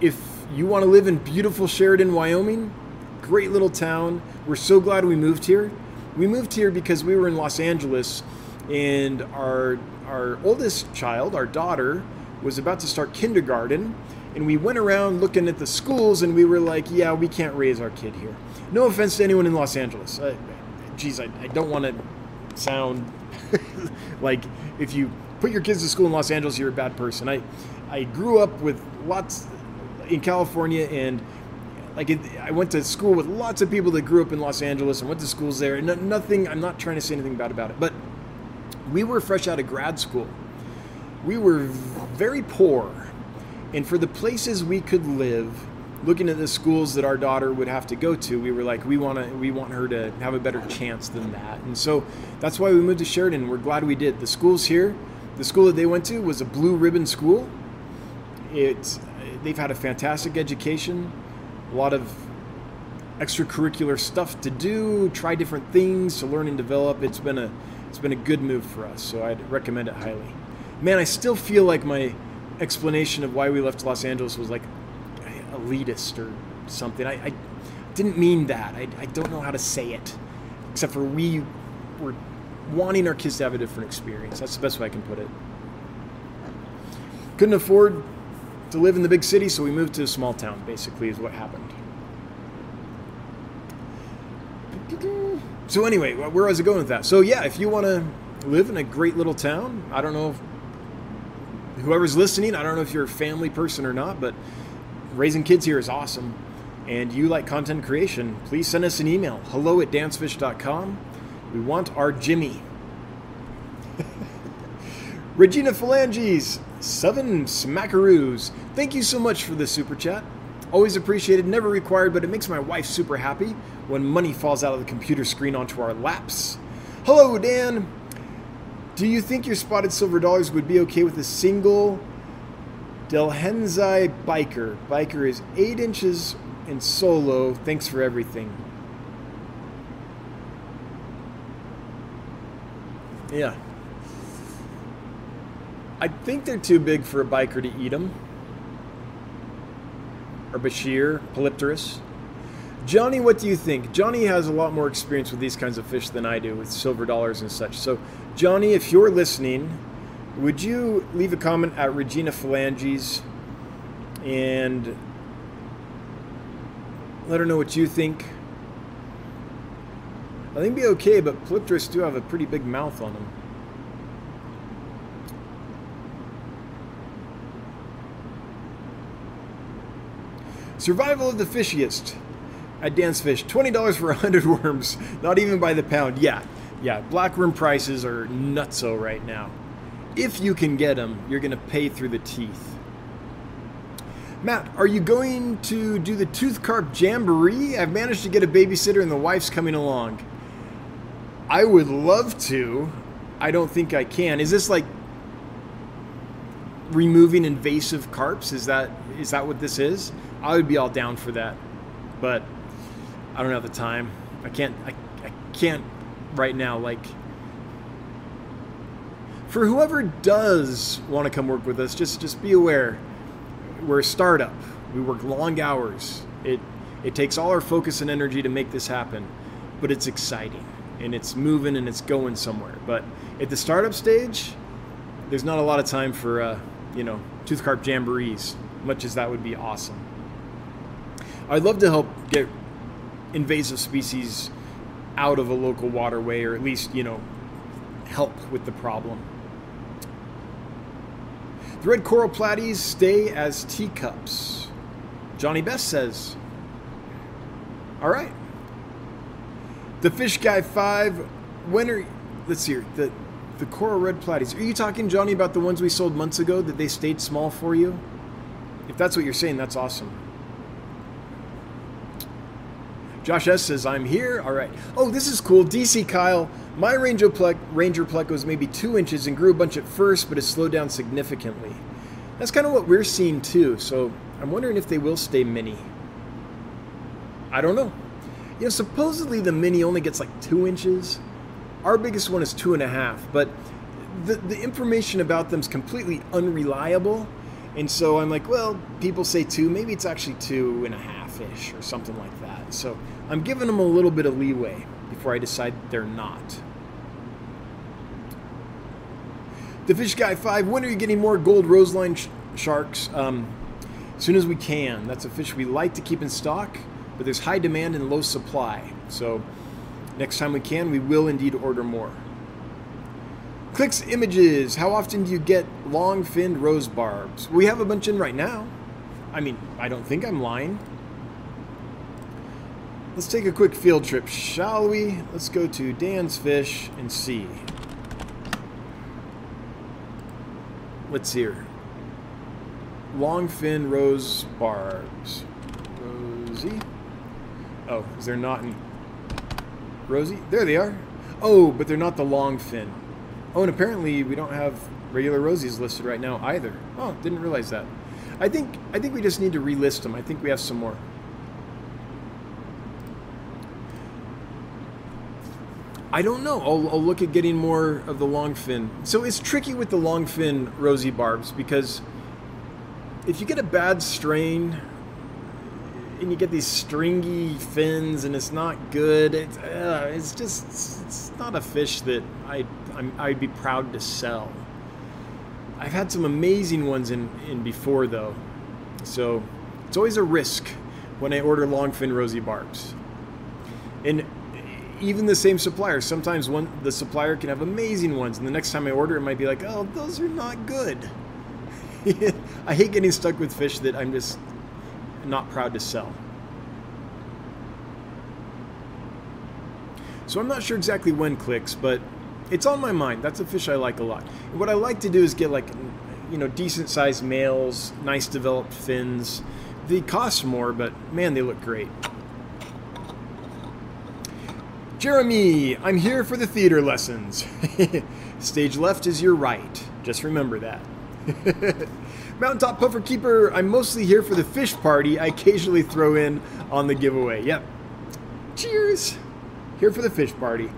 if you want to live in beautiful Sheridan, Wyoming, great little town, we're so glad we moved here. We moved here because we were in Los Angeles and our our oldest child, our daughter, was about to start kindergarten and we went around looking at the schools and we were like, yeah, we can't raise our kid here. No offense to anyone in Los Angeles. Uh, geez, I, I don't want to sound like if you put your kids to school in Los Angeles, you're a bad person. I, I grew up with lots in California and like it, I went to school with lots of people that grew up in Los Angeles and went to schools there. And nothing, I'm not trying to say anything bad about it, but we were fresh out of grad school. We were very poor. And for the places we could live, looking at the schools that our daughter would have to go to, we were like, we want to, we want her to have a better chance than that. And so that's why we moved to Sheridan. We're glad we did. The schools here, the school that they went to was a blue ribbon school. It's, they've had a fantastic education, a lot of extracurricular stuff to do, try different things to learn and develop. It's been a, it's been a good move for us. So I'd recommend it highly. Man, I still feel like my explanation of why we left Los Angeles was like elitist or something. I, I didn't mean that. I, I don't know how to say it, except for we were wanting our kids to have a different experience. That's the best way I can put it. Couldn't afford to live in the big city, so we moved to a small town, basically, is what happened. So, anyway, where was it going with that? So, yeah, if you want to live in a great little town, I don't know if whoever's listening, I don't know if you're a family person or not, but raising kids here is awesome and you like content creation, please send us an email hello at dansfish.com. We want our Jimmy. Regina Phalanges, seven smackaroos. Thank you so much for the super chat. Always appreciated, never required, but it makes my wife super happy when money falls out of the computer screen onto our laps. Hello, Dan. Do you think your spotted silver dollars would be okay with a single delhezi bichir. Bichir is 8 inches in solo. Thanks for everything. Yeah. I think they're too big for a bichir to eat them. Or bichir, Polypterus. Johnny, what do you think? Johnny has a lot more experience with these kinds of fish than I do, with silver dollars and such. So, Johnny, if you're listening, would you leave a comment at Regina Phalanges and let her know what you think? I think be okay, but Polypterus do have a pretty big mouth on them. Survival of the fishiest at Dan's Fish. $20 for 100 worms. Not even by the pound. Yeah, yeah. Black worm prices are nutso right now if you can get them, you're going to pay through the teeth. Matt, are you going to do the Tooth Carp Jamboree? I've managed to get a babysitter and the wife's coming along. I would love to. I don't think I can. Is this like removing invasive carps? Is that is that what this is? I would be all down for that. But I don't have the time. I can't I, I can't right now like for whoever does want to come work with us, just just be aware we're a startup. We work long hours. It it takes all our focus and energy to make this happen, but it's exciting and it's moving and it's going somewhere. But at the startup stage, there's not a lot of time for uh, you know tooth carp jamborees, much as that would be awesome. I'd love to help get invasive species out of a local waterway, or at least you know help with the problem. The red coral platies stay as teacups. Johnny Best says, All right. The Fish Guy 5, when are, let's see here, the, the coral red platies. Are you talking, Johnny, about the ones we sold months ago that they stayed small for you? If that's what you're saying, that's awesome. Josh S says, I'm here. All right. Oh, this is cool. DC Kyle, my Ranger, Ple- Ranger Pleco is maybe two inches and grew a bunch at first, but has slowed down significantly. That's kind of what we're seeing too. So I'm wondering if they will stay mini. I don't know. You know, supposedly the mini only gets like two inches. Our biggest one is two and a half, but the, the information about them is completely unreliable. And so I'm like, well, people say two, maybe it's actually two and a half ish or something like that. So I'm giving them a little bit of leeway before I decide they're not. The Fish Guy 5, when are you getting more gold roseline sh- sharks? Um, as soon as we can. That's a fish we like to keep in stock, but there's high demand and low supply. So next time we can, we will indeed order more. Clicks images. How often do you get long finned rose barbs? We have a bunch in right now. I mean, I don't think I'm lying. Let's take a quick field trip, shall we? Let's go to Dan's Fish and see. Let's here. Long fin rose barbs. Rosie. Oh, is there not any? Rosie? There they are. Oh, but they're not the long fin. Oh, and apparently we don't have regular rosies listed right now either. Oh, didn't realize that. I think I think we just need to relist them. I think we have some more. I don't know. I'll, I'll, look at getting more of the long fin. So it's tricky with the long fin rosy barbs because if you get a bad strain and you get these stringy fins and it's not good, it's, uh, it's just it's not a fish that I i would be proud to sell. I've had some amazing ones in, in before though, so it's always a risk when I order long fin rosy barbs. And even the same supplier, sometimes one the supplier can have amazing ones, and the next time I order, it might be like, oh, those are not good. I hate getting stuck with fish that I'm just not proud to sell. So I'm not sure exactly when clicks, but it's on my mind. That's a fish I like a lot. What I like to do is get like, you know, decent sized males, nice developed fins. They cost more, but man, they look great. Jeremy, I'm here for the theater lessons. Stage left is your right. Just remember that. Mountaintop Puffer Keeper, I'm mostly here for the fish party I occasionally throw in on the giveaway. Yep. Cheers! Here for the fish party.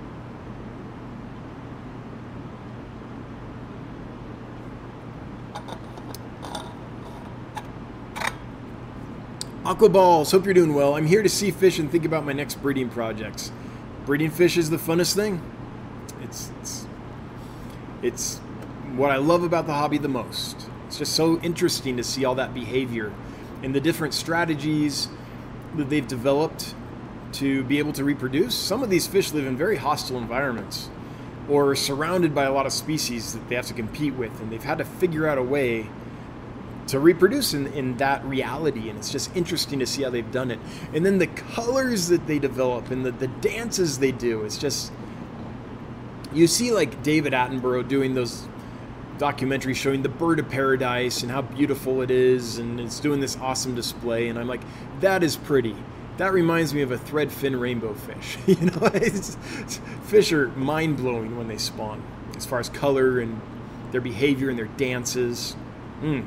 Aquaballs, hope you're doing well. I'm here to see fish and think about my next breeding projects. Breeding fish is the funnest thing. It's, it's, it's what I love about the hobby the most. It's just so interesting to see all that behavior and the different strategies that they've developed to be able to reproduce. Some of these fish live in very hostile environments or surrounded by a lot of species that they have to compete with, and they've had to figure out a way to reproduce in, in that reality and it's just interesting to see how they've done it. And then the colors that they develop and the, the dances they do it's just you see like david attenborough doing those documentaries showing the bird of paradise and how beautiful it is and it's doing this awesome display and i'm like that is pretty. That reminds me of a thread fin rainbow fish you know? It's, it's, fish are mind-blowing when they spawn as far as color and their behavior and their dances. Mm.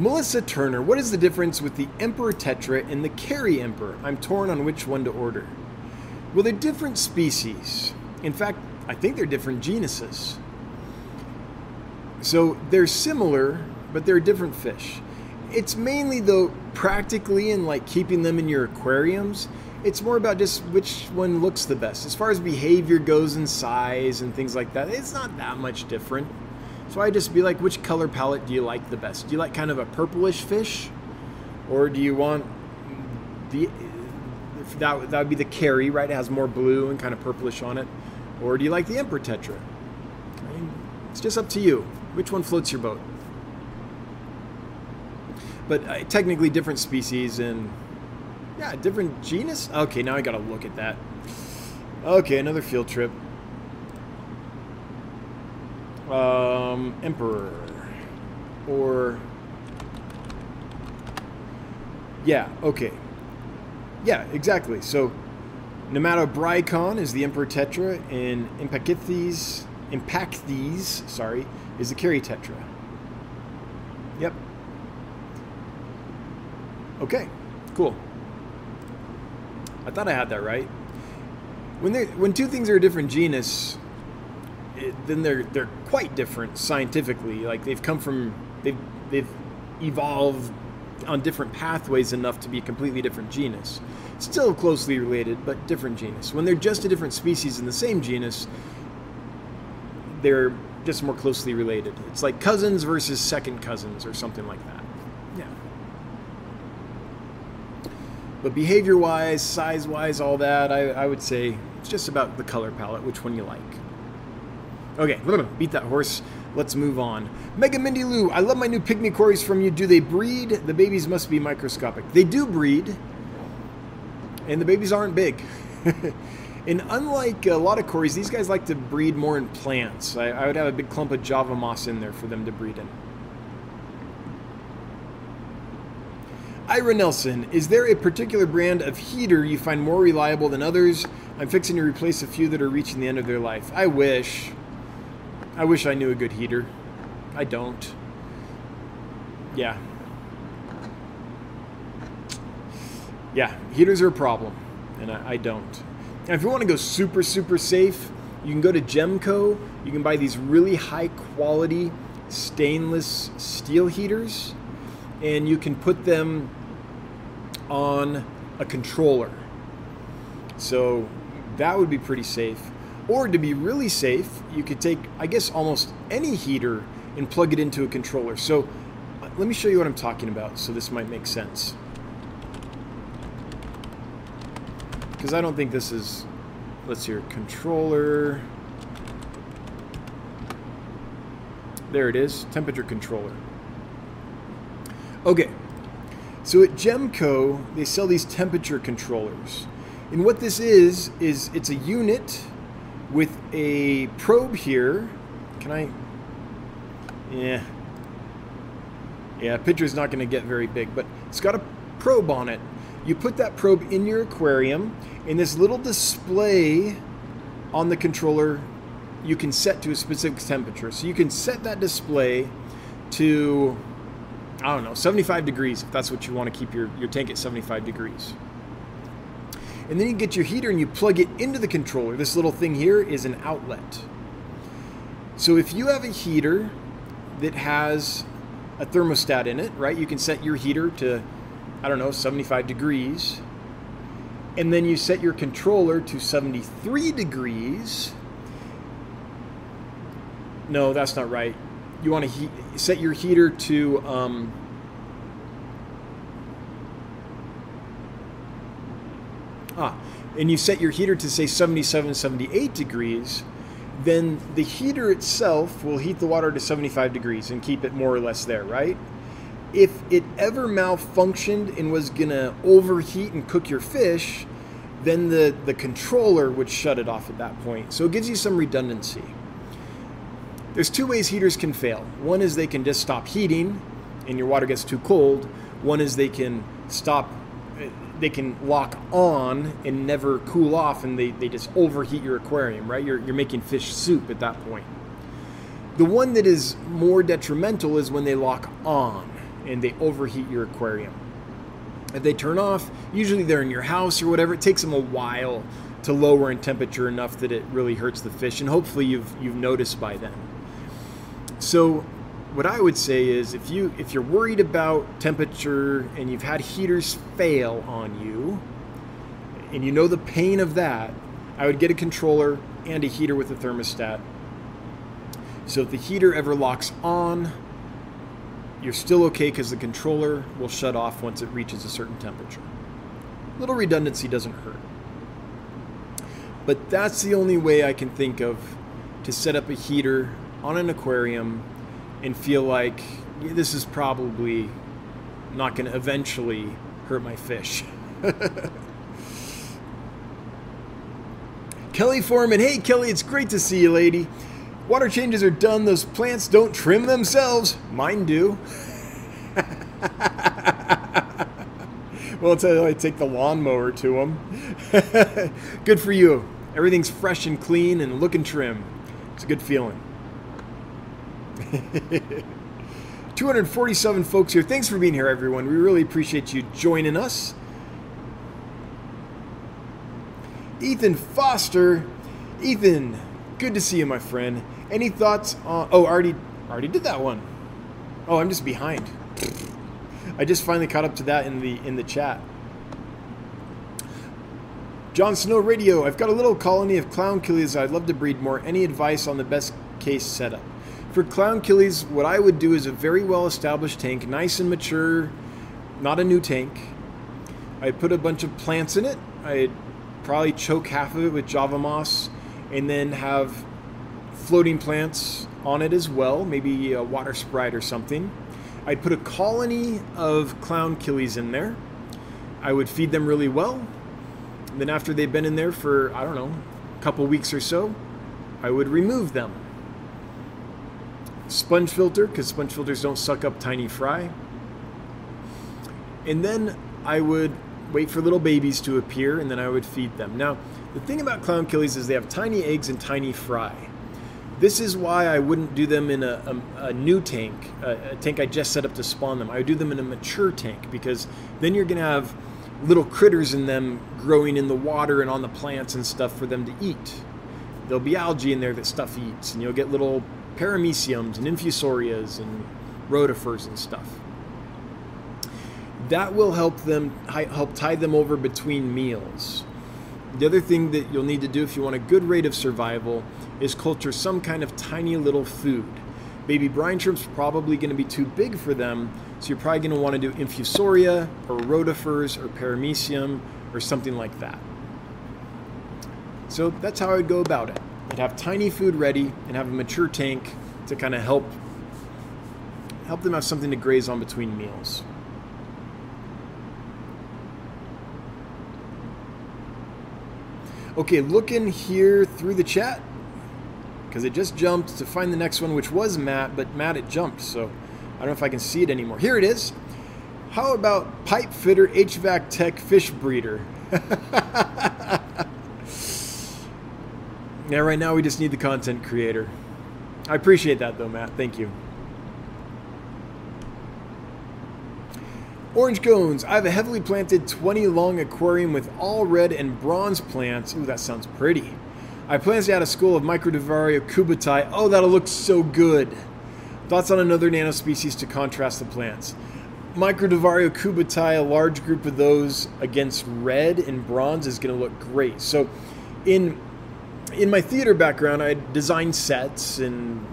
Melissa Turner, what is the difference with the Emperor Tetra and the Kerry Emperor? I'm torn on which one to order. Well, they're different species. In fact, I think they're different genuses. So they're similar, but they're different fish. It's mainly, though, practically in like keeping them in your aquariums. It's more about just which one looks the best. As far as behavior goes and size and things like that, it's not that much different. So I just be like, which color palette do you like the best? Do you like kind of a purplish fish, or do you want the that that would be the Kerry, right? It has more blue and kind of purplish on it, or do you like the Emperor Tetra? It's just up to you. Which one floats your boat? But uh, technically, different species and yeah, different genus. Okay, now I got to look at that. Okay, another field trip um, Emperor. Or. Yeah, okay. yeah, exactly. So Nematobrycon is the Emperor Tetra, and Inpaichthys, Inpaichthys, sorry, is the Carry Tetra. Yep. Okay, cool. I thought I had that right. When they when two things are a different genus, it, then they're they're quite different scientifically. Like they've come from they've they've evolved on different pathways enough to be a completely different genus. Still closely related, but different genus. When they're just a different species in the same genus, they're just more closely related. It's like cousins versus second cousins or something like that. Yeah. But behavior wise, size wise, all that, I, I would say it's just about the color palette, which one you like. Okay, beat that horse. Let's move on. Mega Mindy Lou, I love my new pygmy cories from you. Do they breed? The babies must be microscopic. They do breed, and the babies aren't big. and unlike a lot of cories, these guys like to breed more in plants. I, I would have a big clump of Java moss in there for them to breed in. Ira Nelson, is there a particular brand of heater you find more reliable than others? I'm fixing to replace a few that are reaching the end of their life. I wish. I wish I knew a good heater. I don't. Yeah. Yeah, heaters are a problem, and I, I don't. And if you want to go super, super safe, you can go to Jehmco. You can buy these really high quality stainless steel heaters, and you can put them on a controller. So that would be pretty safe. Or to be really safe, you could take, I guess, almost any heater and plug it into a controller. So uh, let me show you what I'm talking about so this might make sense. Because I don't think this is, let's see controller. There it is, temperature controller. Okay, so at Jehmco, they sell these temperature controllers. And what this is, is it's a unit with a probe here. Can I? Yeah. Yeah, picture's not going to get very big, but it's got a probe on it. You put that probe in your aquarium, and this little display on the controller you can set to a specific temperature. So you can set that display to, I don't know, 75 degrees if that's what you want to keep your, your tank at 75 degrees and then you get your heater and you plug it into the controller. This little thing here is an outlet. So if you have a heater that has a thermostat in it, right, you can set your heater to, I don't know, 75 degrees. And then you set your controller to 73 degrees. No, that's not right. You want to set your heater to um, Ah, and you set your heater to say 77, 78 degrees, then the heater itself will heat the water to 75 degrees and keep it more or less there, right? If it ever malfunctioned and was gonna overheat and cook your fish, then the, the controller would shut it off at that point. So it gives you some redundancy. There's two ways heaters can fail. One is they can just stop heating and your water gets too cold. One is they can stop they can lock on and never cool off and they, they just overheat your aquarium, right? You're, you're making fish soup at that point. The one that is more detrimental is when they lock on and they overheat your aquarium. If they turn off, usually they're in your house or whatever, it takes them a while to lower in temperature enough that it really hurts the fish, and hopefully you've you've noticed by then. So what I would say is if you if you're worried about temperature and you've had heaters fail on you and you know the pain of that, I would get a controller and a heater with a thermostat. So if the heater ever locks on, you're still okay because the controller will shut off once it reaches a certain temperature. Little redundancy doesn't hurt. But that's the only way I can think of to set up a heater on an aquarium and feel like this is probably not going to eventually hurt my fish. Kelly Foreman, hey Kelly, it's great to see you, lady. Water changes are done. Those plants don't trim themselves. Mine do. well, until I take the lawnmower to them. good for you. Everything's fresh and clean and looking trim. It's a good feeling. 247 folks here. Thanks for being here, everyone. We really appreciate you joining us. Ethan Foster. Ethan, good to see you, my friend. Any thoughts on. Oh, already, already did that one. Oh, I'm just behind. I just finally caught up to that in the in the chat. John Snow Radio. I've got a little colony of clown killies I'd love to breed more. Any advice on the best case setup? For clown killies, what I would do is a very well established tank, nice and mature, not a new tank. I'd put a bunch of plants in it. I'd probably choke half of it with java moss and then have floating plants on it as well, maybe a water sprite or something. I'd put a colony of clown killies in there. I would feed them really well. And then after they've been in there for, I don't know, a couple weeks or so, I would remove them. Sponge filter, because sponge filters don't suck up tiny fry. And then I would wait for little babies to appear, and then I would feed them. Now, the thing about clown killies is they have tiny eggs and tiny fry. This is why I wouldn't do them in a, a, a new tank, a, a, tank I just set up to spawn them. I would do them in a mature tank because then you're going to have little critters in them growing in the water and on the plants and stuff for them to eat. There'll be algae in there that stuff eats, and you'll get little parameciums and infusorias and rotifers and stuff. That will help them help tide them over between meals. The other thing that you'll need to do if you want a good rate of survival is culture some kind of tiny little food. Baby brine shrimp's probably going to be too big for them, so you're probably going to want to do infusoria or rotifers or paramecium or something like that. So that's how I would go about it. Have tiny food ready and have a mature tank to kind of help help them have something to graze on between meals. Okay, looking here through the chat, because it just jumped to find the next one, which was Matt, but Matt, it jumped, so I don't know if I can see it anymore. Here it is. How about pipe fitter HVAC tech fish breeder? yeah, right now we just need the content creator. I appreciate that though, Matt. Thank you. Orange cones. I have a heavily planted 20 long aquarium with all red and bronze plants. Ooh, that sounds pretty. I plan to add a school of Microdevario kubotai. Oh, that'll look so good. Thoughts on another nanospecies to contrast the plants. Microdevario kubotai, a large group of those against red and bronze is going to look great. So, in in my theater background, I designed sets and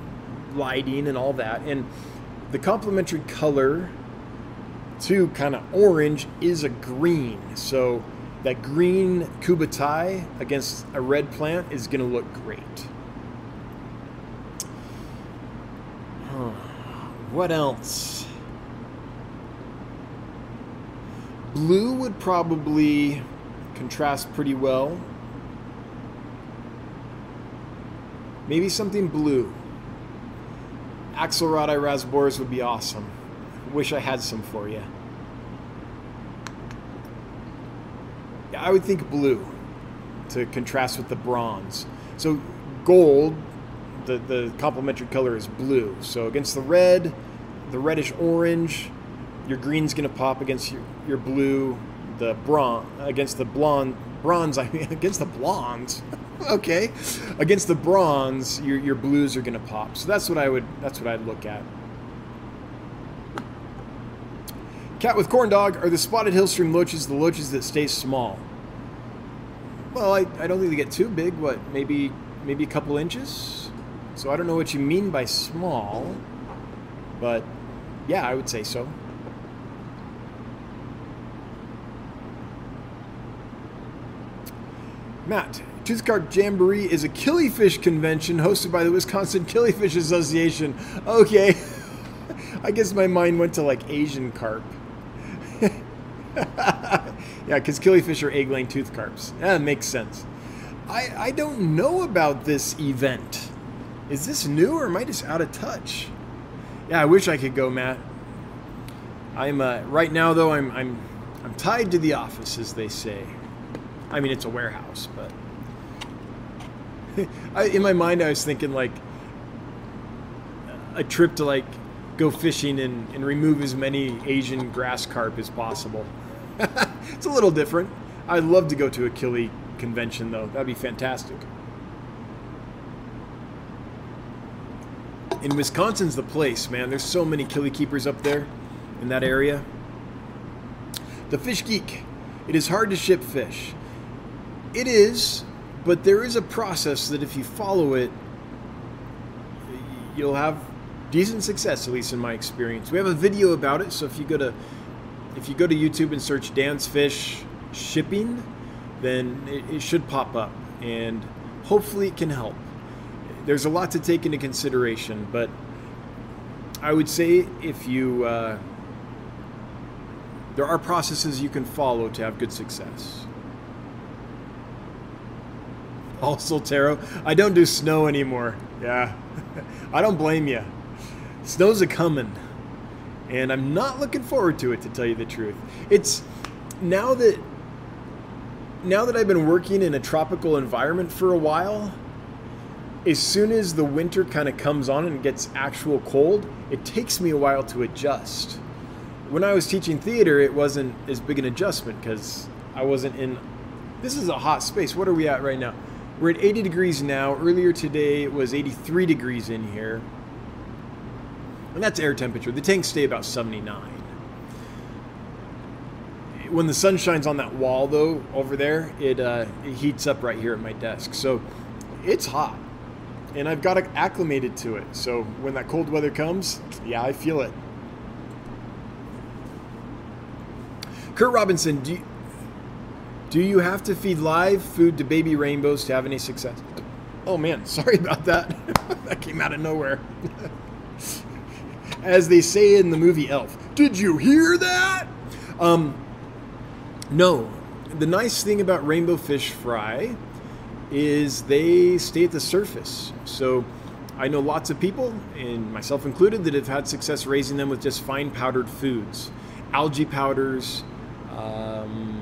lighting and all that, and the complementary color to kind of orange is a green. So that green kubotai against a red plant is going to look great. What else? Blue would probably contrast pretty well. Maybe something blue. Axelrod rasboras would be awesome. Wish I had some for you. I would think blue to contrast with the bronze. So gold, the, the complementary color is blue. So against the red, the reddish orange, your green's to pop against your, your blue, the bronze against the blonde bronze. I mean against the blondes. okay, against the bronze, your your blues are going to pop. So that's what I would that's what I'd look at. Cat with corn dog are the spotted hillstream loaches the loaches that stay small. Well, I, I don't think they get too big. What, maybe maybe a couple inches? So I don't know what you mean by small, but yeah, I would say so. Matt, Toothcarp Jamboree is a killifish convention hosted by the Wisconsin Killifish Association. Okay. I guess my mind went to like Asian carp. yeah, because killifish are egg-laying tooth carps. That makes sense. I, I don't know about this event. Is this new or am I just out of touch? Yeah, I wish I could go, Matt. I'm uh, right now though. I'm I'm I'm tied to the office, as they say. I mean, it's a warehouse, but I, in my mind, I was thinking like a trip to like go fishing and, and remove as many Asian grass carp as possible. it's a little different. I'd love to go to a Kili convention though. That'd be fantastic. In Wisconsin's the place, man. There's so many Kili keepers up there in that area. The Fish Geek. It is hard to ship fish. It is, but there is a process that if you follow it, you'll have decent success, at least in my experience. We have a video about it, so if you go to if you go to YouTube and search Dan's Fish shipping, then it, it should pop up, and hopefully it can help. There's a lot to take into consideration, but I would say if you uh, there are processes you can follow to have good success. Also, Taro, I don't do snow anymore. Yeah, I don't blame you. Snow's a coming, and I'm not looking forward to it. To tell you the truth, it's now that now that I've been working in a tropical environment for a while. As soon as the winter kind of comes on and gets actual cold, it takes me a while to adjust. When I was teaching theater, it wasn't as big an adjustment because I wasn't in. This is a hot space. What are we at right now? We're at 80 degrees now. Earlier today it was 83 degrees in here. And that's air temperature. The tanks stay about 79. When the sun shines on that wall, though, over there, it, uh, it heats up right here at my desk. So it's hot. And I've got acclimated to it. So when that cold weather comes, yeah, I feel it. Kurt Robinson, do you, do you have to feed live food to baby rainbows to have any success? Oh man, sorry about that. that came out of nowhere. As they say in the movie Elf, did you hear that? Um, no. The nice thing about rainbow fish fry is they stay at the surface. So I know lots of people, and myself included, that have had success raising them with just fine powdered foods, algae powders. Um,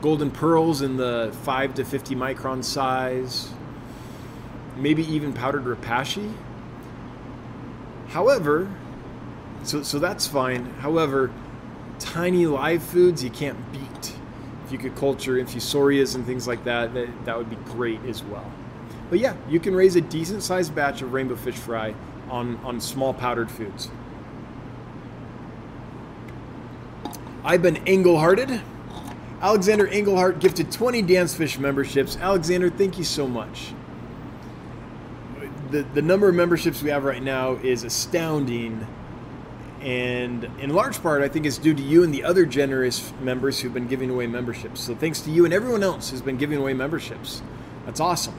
golden pearls in the 5 to 50 micron size, maybe even powdered repashy. However, so, so that's fine. However, tiny live foods you can't beat. If you could culture infusorias and things like that, that, that would be great as well. But yeah, you can raise a decent sized batch of rainbow fish fry on, on small powdered foods. I've been angle hearted. Alexander Engelhart gifted 20 Dan's Fish memberships. Alexander, thank you so much. The, the number of memberships we have right now is astounding. And in large part, I think it's due to you and the other generous members who've been giving away memberships. So thanks to you and everyone else who's been giving away memberships. That's awesome.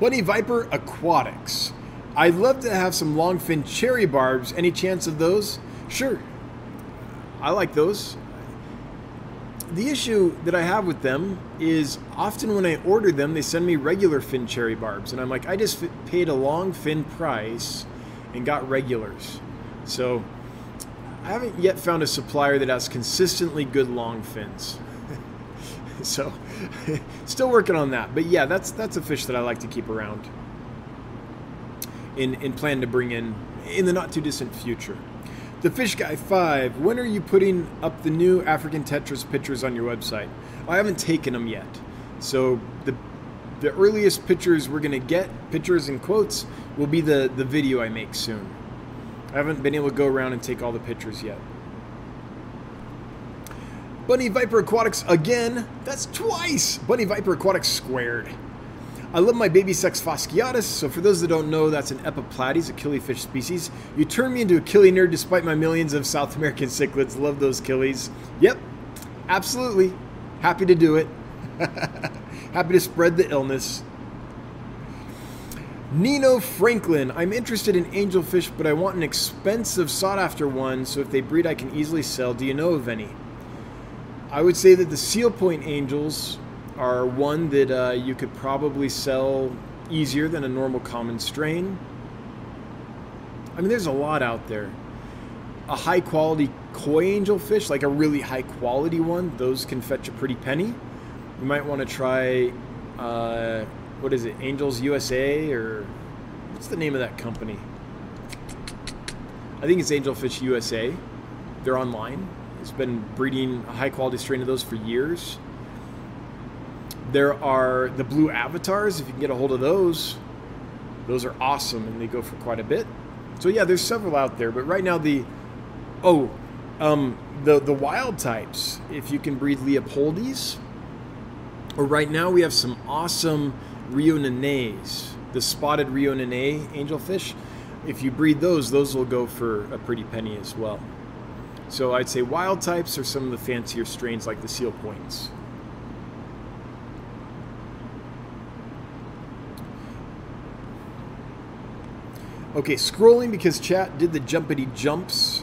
Bunny Viper Aquatics. I'd love to have some longfin cherry barbs. Any chance of those? Sure. I like those the issue that I have with them is often when I order them, they send me regular fin cherry barbs, and I'm like, I just paid a long fin price and got regulars. So I haven't yet found a supplier that has consistently good long fins. so still working on that, but yeah, that's that's a fish that I like to keep around. and, in plan to bring in in the not too distant future. The Fish Guy 5, when are you putting up the new African Tetras pictures on your website? I haven't taken them yet. So the the earliest pictures we're going to get, pictures and quotes, will be the, the video I make soon. I haven't been able to go around and take all the pictures yet. Bunny Viper Aquatics again. That's twice. Bunny Viper Aquatics squared. I love my baby sexfasciatus. So for those that don't know, that's an epiplates, a killifish species. You turn me into a killie nerd despite my millions of South American cichlids. Love those killies. Yep, absolutely. Happy to do it. Happy to spread the illness. Nino Franklin. I'm interested in angelfish, but I want an expensive sought after one, so if they breed, I can easily sell. Do you know of any? I would say that the seal point angels are one that uh, you could probably sell easier than a normal common strain. I mean, there's a lot out there. a high quality koi angelfish, like a really high quality one, those can fetch a pretty penny. You might want to try, uh, what is it, Angels USA or what's the name of that company? I think it's Angelfish USA. They're online. It's been breeding a high quality strain of those for years. There are the blue avatars, if you can get a hold of those. Those are awesome and they go for quite a bit. So yeah, there's several out there, but right now the oh, um, the the wild types, if you can breed Leopoldis, or right now we have some awesome Rio Nanays, the spotted Rio Nanay angelfish. If you breed those, those will go for a pretty penny as well. So I'd say wild types are some of the fancier strains like the seal points. Okay, scrolling because chat did the jumpity jumps.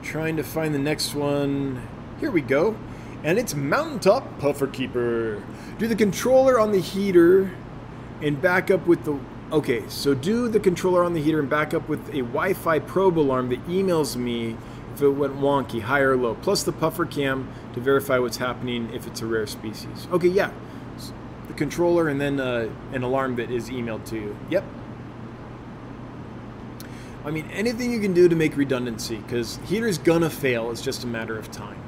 Trying to find the next one. Here we go. And it's Mountaintop Puffer Keeper. Do the controller on the heater and back up with the. Okay, so do the controller on the heater and back up with a Wi Fi probe alarm that emails me if it went wonky, high or low, plus the puffer cam to verify what's happening if it's a rare species. Okay, yeah controller, and then uh, an alarm that is emailed to you. Yep. I mean, anything you can do to make redundancy, because heater's gonna fail, it's just a matter of time.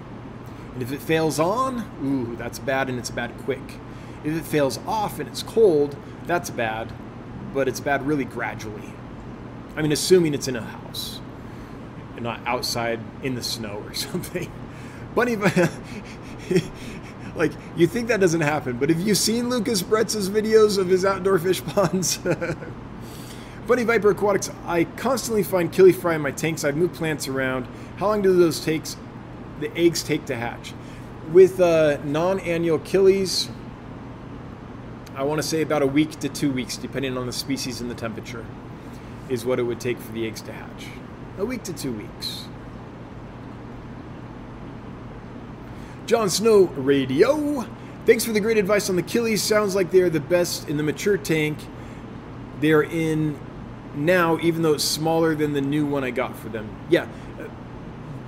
And if it fails on, ooh, that's bad and it's bad quick. If it fails off and it's cold, that's bad, but it's bad really gradually. I mean, assuming it's in a house and not outside in the snow or something. Bunny, like you think that doesn't happen, but have you seen Lucas Bretz's videos of his outdoor fish ponds? Bunny Viper Aquatics, I constantly find killie fry in my tanks. I've moved plants around. How long do those takes the eggs take to hatch? With uh, non-annual killies, I want to say about a week to two weeks, depending on the species and the temperature, is what it would take for the eggs to hatch. A week to two weeks. Jon Snow Radio. Thanks for the great advice on the killies. Sounds like they are the best in the mature tank they're in now, even though it's smaller than the new one I got for them. Yeah, uh,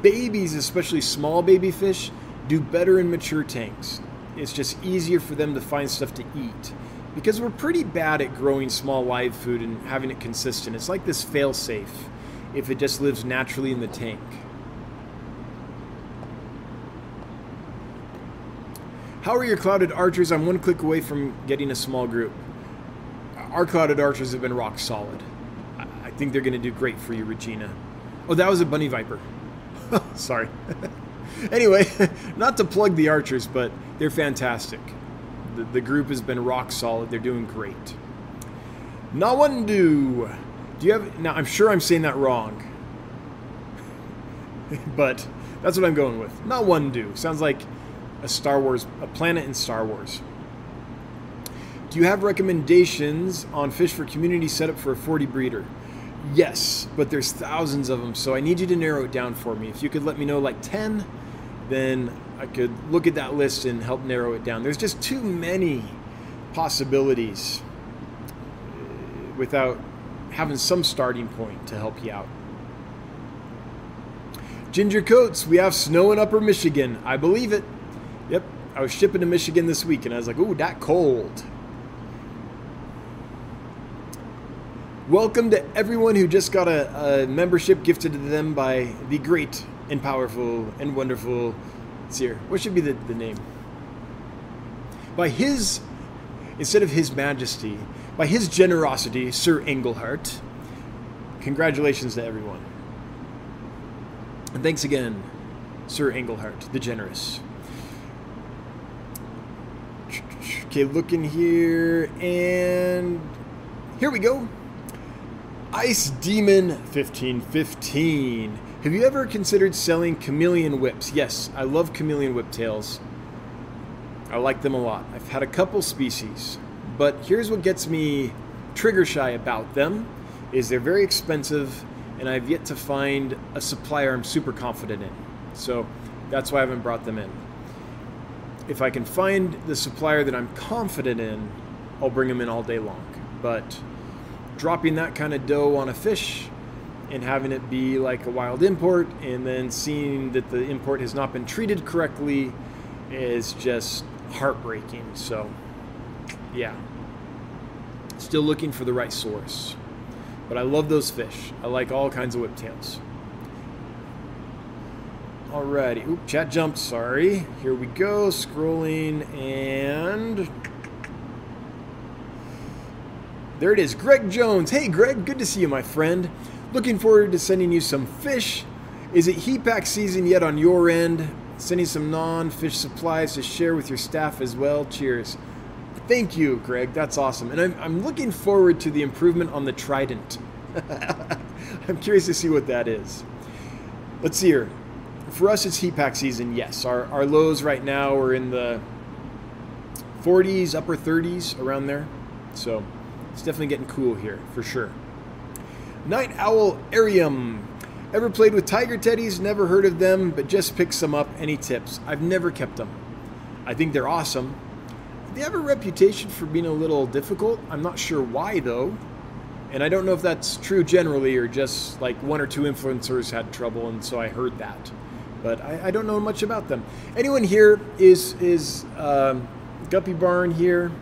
babies, especially small baby fish, do better in mature tanks. It's just easier for them to find stuff to eat because we're pretty bad at growing small live food and having it consistent. It's like this fail safe if it just lives naturally in the tank. How are your clouded archers? I'm one click away from getting a small group. Our clouded archers have been rock solid. I think they're going to do great for you, Regina. Oh, that was a bunny viper. Sorry. anyway, not to plug the archers, but they're fantastic. The, the group has been rock solid. They're doing great. Nawandu. Do you have. Now, I'm sure I'm saying that wrong. but that's what I'm going with. Nawandu. Sounds like a Star Wars, a planet in Star Wars. Do you have recommendations on fish for community setup for a 40 breeder? Yes, but there's thousands of them, so I need you to narrow it down for me. If you could let me know like 10, then I could look at that list and help narrow it down. There's just too many possibilities uh, without having some starting point to help you out. Ginger Coats, we have snow in upper Michigan. I believe it. I was shipping to Michigan this week, and I was like, "Ooh, that cold." Welcome to everyone who just got a, a membership gifted to them by the great and powerful and wonderful Seer. What should be the, the name? By his, instead of his majesty, by his generosity, Sir Engelhart. Congratulations to everyone. And thanks again, Sir Engelhart, the generous. Okay, looking here, and here we go. Ice Demon 1515. Have you ever considered selling chameleon whips? Yes, I love chameleon whiptails. I like them a lot. I've had a couple species, but here's what gets me trigger shy about them is they're very expensive and I've yet to find a supplier I'm super confident in. So that's why I haven't brought them in if I can find the supplier that I'm confident in, I'll bring them in all day long. But dropping that kind of dough on a fish and having it be like a wild import and then seeing that the import has not been treated correctly is just heartbreaking. So, yeah. Still looking for the right source. But I love those fish. I like all kinds of whiptails. Alrighty. Oop, chat jumped, sorry. Here we go. Scrolling and. There it is. Greg Jones. Hey, Greg. Good to see you, my friend. Looking forward to sending you some fish. Is it heat pack season yet on your end? Sending some non fish supplies to share with your staff as well. Cheers. Thank you, Greg. That's awesome. And I'm, I'm looking forward to the improvement on the Trident. I'm curious to see what that is. Let's see here. For us, it's heat pack season, yes. Our, our lows right now are in the 40s, upper 30s, around there. So it's definitely getting cool here, for sure. Night Owl Arium. Ever played with tiger teddies? Never heard of them, but just picked some up. Any tips? I've never kept them. I think they're awesome. They have a reputation for being a little difficult. I'm not sure why though. And I don't know if that's true generally or just like one or two influencers had trouble and so I heard that. But I, I don't know much about them. Anyone here is is um, Guppy Barn here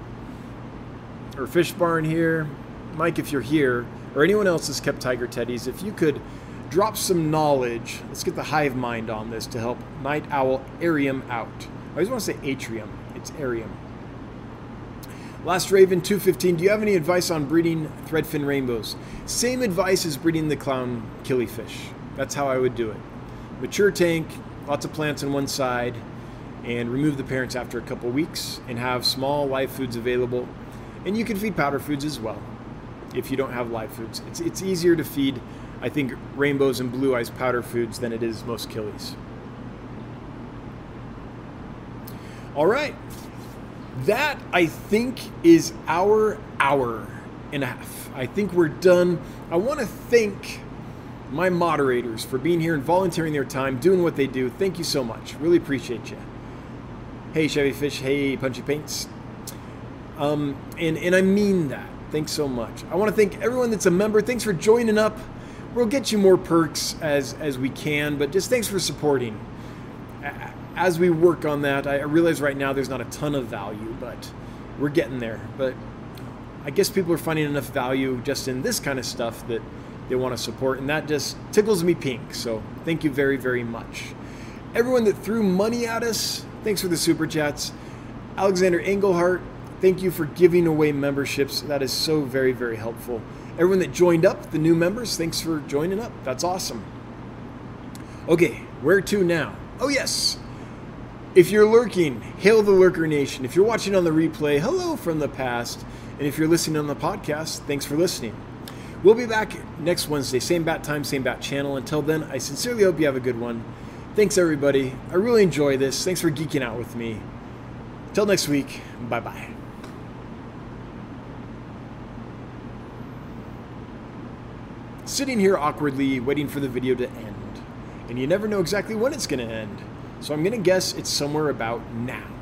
or Fish Barn here? Mike, if you're here, or anyone else has kept tiger teddies, if you could drop some knowledge, let's get the hive mind on this to help Night Owl Arium out. I always want to say atrium, it's Arium. Last Raven 215, do you have any advice on breeding threadfin rainbows? Same advice as breeding the clown killifish. That's how I would do it. Mature tank, lots of plants on one side, and remove the parents after a couple weeks and have small live foods available. And you can feed powder foods as well if you don't have live foods. It's, it's easier to feed, I think, rainbows and blue eyes powder foods than it is most killies. All right. That, I think, is our hour and a half. I think we're done. I want to thank my moderators for being here and volunteering their time, doing what they do. Thank you so much. Really appreciate you. Hey, Chevy Fish. Hey, Punchy Paints. Um, and, and I mean that. Thanks so much. I want to thank everyone that's a member. Thanks for joining up. We'll get you more perks as as we can, but just thanks for supporting. As we work on that, I realize right now there's not a ton of value, but we're getting there. But I guess people are finding enough value just in this kind of stuff that they want to support, and that just tickles me pink. So thank you very, very much. Everyone that threw money at us, thanks for the super chats. Alexander Engelhart, Thank you for giving away memberships. That is so very, very helpful. Everyone that joined up, the new members, thanks for joining up. That's awesome. Okay, where to now? Oh, yes. If you're lurking, hail the Lurker Nation. If you're watching on the replay, hello from the past. And if you're listening on the podcast, thanks for listening. We'll be back next Wednesday, same bat time, same bat channel. Until then, I sincerely hope you have a good one. Thanks, everybody. I really enjoy this. Thanks for geeking out with me. Till next week, bye bye. sitting here awkwardly waiting for the video to end. And you never know exactly when it's going to end. So I'm going to guess it's somewhere about now.